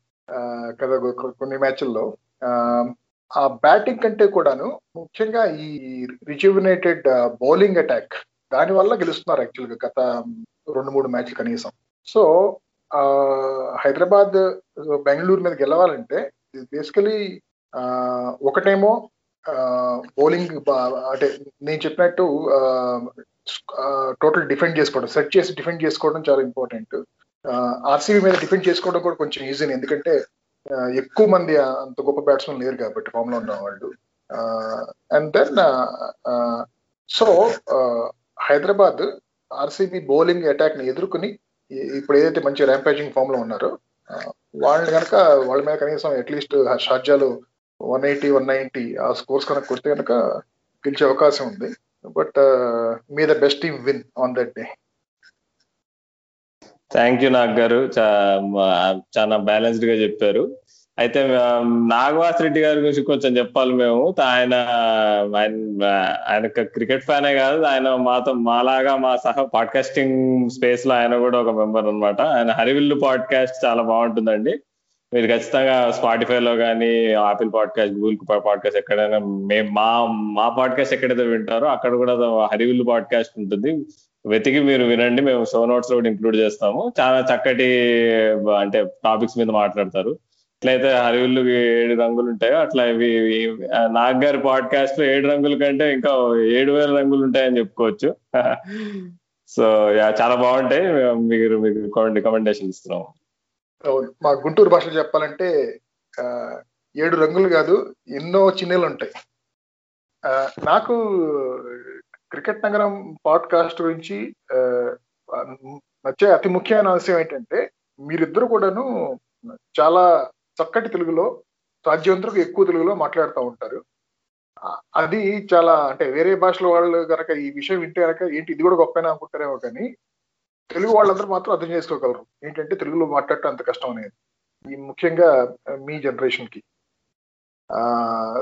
కదా కొన్ని మ్యాచ్ల్లో ఆ బ్యాటింగ్ కంటే కూడాను ముఖ్యంగా ఈ రిజ్యువినేటెడ్ బౌలింగ్ అటాక్ దాని వల్ల గెలుస్తున్నారు యాక్చువల్గా గత రెండు మూడు మ్యాచ్లు కనీసం. సో హైదరాబాద్ బెంగళూరు మీద గెలవాలంటే బేసికలీ ఒకటేమో బౌలింగ్ అంటే నేను చెప్పినట్టు టోటల్ డిఫెండ్ చేసుకోవడం సెట్ చేసి డిఫెండ్ చేసుకోవడం చాలా ఇంపార్టెంట్. ఆర్సీబీ మీద డిఫెండ్ చేసుకోవడం కూడా కొంచెం ఈజీ ఎందుకంటే ఎక్కువ మంది అంత గొప్ప బ్యాట్స్మెన్ లేరు కాబట్టి ఫామ్లో ఉన్న వాళ్ళు. And then so Hyderabad RCB bowling అటాక్ని ఎదుర్కొని ఇప్పుడు ఏదైతే మంచి ర్యాంపేజింగ్ ఫామ్లో ఉన్నారో వాళ్ళని కనుక వాళ్ళ మీద కనీసం అట్లీస్ట్ షార్జాలు వన్ ఎయిటీ వన్ నైన్టీ ఆ స్కోర్స్ కనుక కొడితే కనుక గెలిచే అవకాశం ఉంది. But may the best team win on that day. Thank you Nag గారు. చాలా బ్యాలెన్స్డ్గా చెప్పారు. అయితే నాగవాస్ రెడ్డి గారి గురించి కొంచెం చెప్పాలి మేము. ఆయన ఆయన క్రికెట్ ఫ్యానే కాదు. ఆయన మాతో మాలాగా మా సహా పాడ్కాస్టింగ్ స్పేస్లో ఆయన కూడా ఒక మెంబర్ అనమాట ఆయన హరివిల్లు పాడ్కాస్ట్ చాలా బాగుంటుందండి. మీరు ఖచ్చితంగా స్పాటిఫైలో కానీ ఆపిల్ పాడ్కాస్ట్ గూగుల్ పాడ్కాస్ట్ ఎక్కడైనా మేము మా మా పాడ్కాస్ట్ ఎక్కడైతే వింటారో అక్కడ కూడా హరివిల్లు పాడ్కాస్ట్ ఉంటుంది. వెతికి మీరు వినండి. మేము షో నోట్స్లో కూడా ఇంక్లూడ్ చేస్తాము. చాలా చక్కటి అంటే టాపిక్స్ మీద మాట్లాడతారు. ఎట్లయితే హరివిల్లు ఏడు రంగులు ఉంటాయో అట్లా ఇవి నాగ్ గారి పాడ్కాస్ట్లో ఏడు రంగుల కంటే ఇంకా ఏడు వేల రంగులు ఉంటాయని చెప్పుకోవచ్చు. [LAUGHS] సో చాలా బాగుంటాయి. మీరు మీకు రికమెండేషన్ ఇస్తున్నాము. అవును మా గుంటూరు భాషలో చెప్పాలంటే ఏడు రంగులు కాదు ఎన్నో చిన్నలు ఉంటాయి. నాకు క్రికెట్ నగరం పాడ్కాస్ట్ గురించి నచ్చే అతి ముఖ్యమైన అంశం ఏంటంటే మీరిద్దరు కూడాను చాలా చక్కటి తెలుగులో సాధ్యవంతరకు ఎక్కువ తెలుగులో మాట్లాడుతూ ఉంటారు. అది చాలా అంటే వేరే భాషలో వాళ్ళు కనుక ఈ విషయం వింటే కనుక ఏంటి ఇది కూడా గొప్పనే అనుకుంటారేమో కానీ తెలుగు వాళ్ళందరూ మాత్రం అర్థం చేసుకోగలరు. ఏంటంటే తెలుగులో మాట్లాడటం అంత కష్టం అనేది. ఈ ముఖ్యంగా మీ జనరేషన్కి.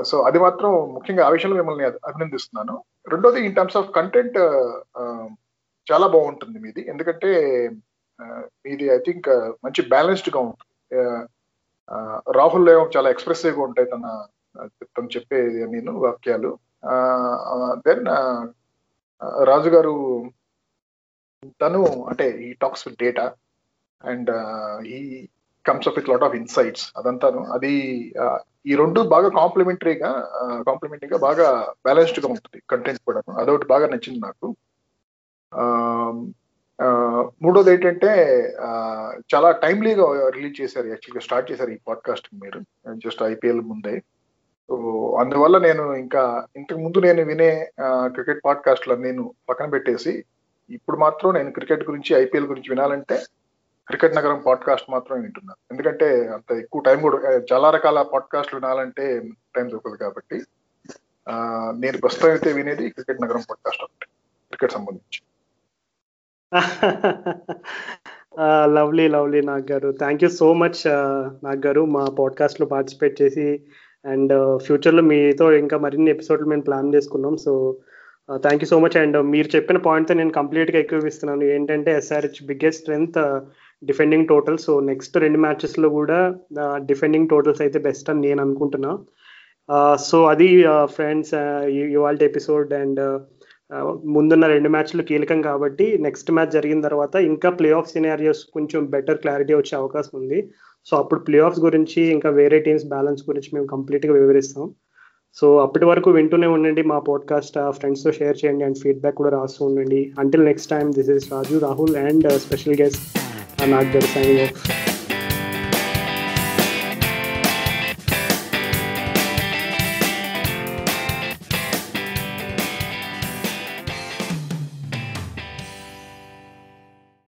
సో అది మాత్రం ముఖ్యంగా ఆ విషయంలో మిమ్మల్ని అభినందిస్తున్నాను. రెండోది ఇన్ టర్మ్స్ ఆఫ్ కంటెంట్ చాలా బాగుంటుంది మీది. ఎందుకంటే మీది ఐ థింక్ మంచి బ్యాలెన్స్డ్గా ఉంటుంది. రాహుల్ ఏమో చాలా ఎక్స్ప్రెసివ్గా ఉంటాయి తన తను చెప్పేది నేను వాక్యాలు. దెన్ రాజు గారు తను అంటే he talks with data and he comes up with lot of insights అదంతాను అది ఈ రెండు బాగా కాంప్లిమెంటరీగా కాంప్లిమెంటరీగా బాగా బ్యాలెన్స్డ్గా ఉంటుంది కంటెంట్ కూడా. అదొకటి బాగా నచ్చింది నాకు. మూడోది ఏంటంటే చాలా టైమ్లీగా రిలీజ్ చేశారు. యాక్చువల్గా స్టార్ట్ చేశారు ఈ పాడ్కాస్ట్ మీరు. జస్ట్ ఐపీఎల్ ముందే. సో అందువల్ల నేను ఇంకా ఇంతకు ముందు నేను వినే క్రికెట్ పాడ్కాస్ట్లు నేను పక్కన పెట్టేసి ఇప్పుడు మాత్రం నేను క్రికెట్ గురించి ఐపీఎల్ గురించి వినాలంటే క్రికెట్ నగరం పాడ్కాస్ట్ మాత్రం వింటున్నాను. ఎందుకంటే అంత ఎక్కువ టైం కూడా చాలా రకాల పాడ్కాస్ట్లు వినాలంటే టైం దొరకదు కాబట్టి నేను ప్రస్తుతం అయితే వినేది క్రికెట్ నగరం పాడ్కాస్ట్ ఒకటి క్రికెట్ సంబంధించి. [LAUGHS] లవ్లీ లవ్లీ నాగ్ గారు thank you so much Nag గారు మా పాడ్కాస్ట్లో పార్టిసిపేట్ చేసి అండ్ ఫ్యూచర్లో మీతో ఇంకా మరిన్ని ఎపిసోడ్లు మేము ప్లాన్ చేసుకున్నాం. So thank you so much and మీరు చెప్పిన పాయింట్తో నేను కంప్లీట్గా ఎక్కువిస్తున్నాను ఏంటంటే SRH biggest strength defending total so next రెండు మ్యాచెస్లో కూడా uh, డిఫెండింగ్ టోటల్స్ అయితే బెస్ట్ అని నేను అనుకుంటున్నా. Uh, సో అది ఫ్రెండ్స్ ఇవాళ ఎపిసోడ్ అండ్ ముందున్న రెండు మ్యాచ్లు కీలకం కాబట్టి నెక్స్ట్ మ్యాచ్ జరిగిన తర్వాత ఇంకా ప్లే ఆఫ్ సినారియోస్ కొంచెం బెటర్ క్లారిటీ వచ్చే అవకాశం ఉంది. సో అప్పుడు ప్లే ఆఫ్స్ గురించి ఇంకా వేరే టీమ్స్ బ్యాలెన్స్ గురించి మేము కంప్లీట్గా వివరిస్తాం. సో అప్పటి వరకు వింటూనే ఉండండి మా పాడ్కాస్ట్ ఫ్రెండ్స్తో షేర్ చేయండి అండ్ ఫీడ్బ్యాక్ కూడా రాస్తూ ఉండండి. Until next time this is Raju Rahul and special guest Nag గర్ సైనింగ్ ఆఫ్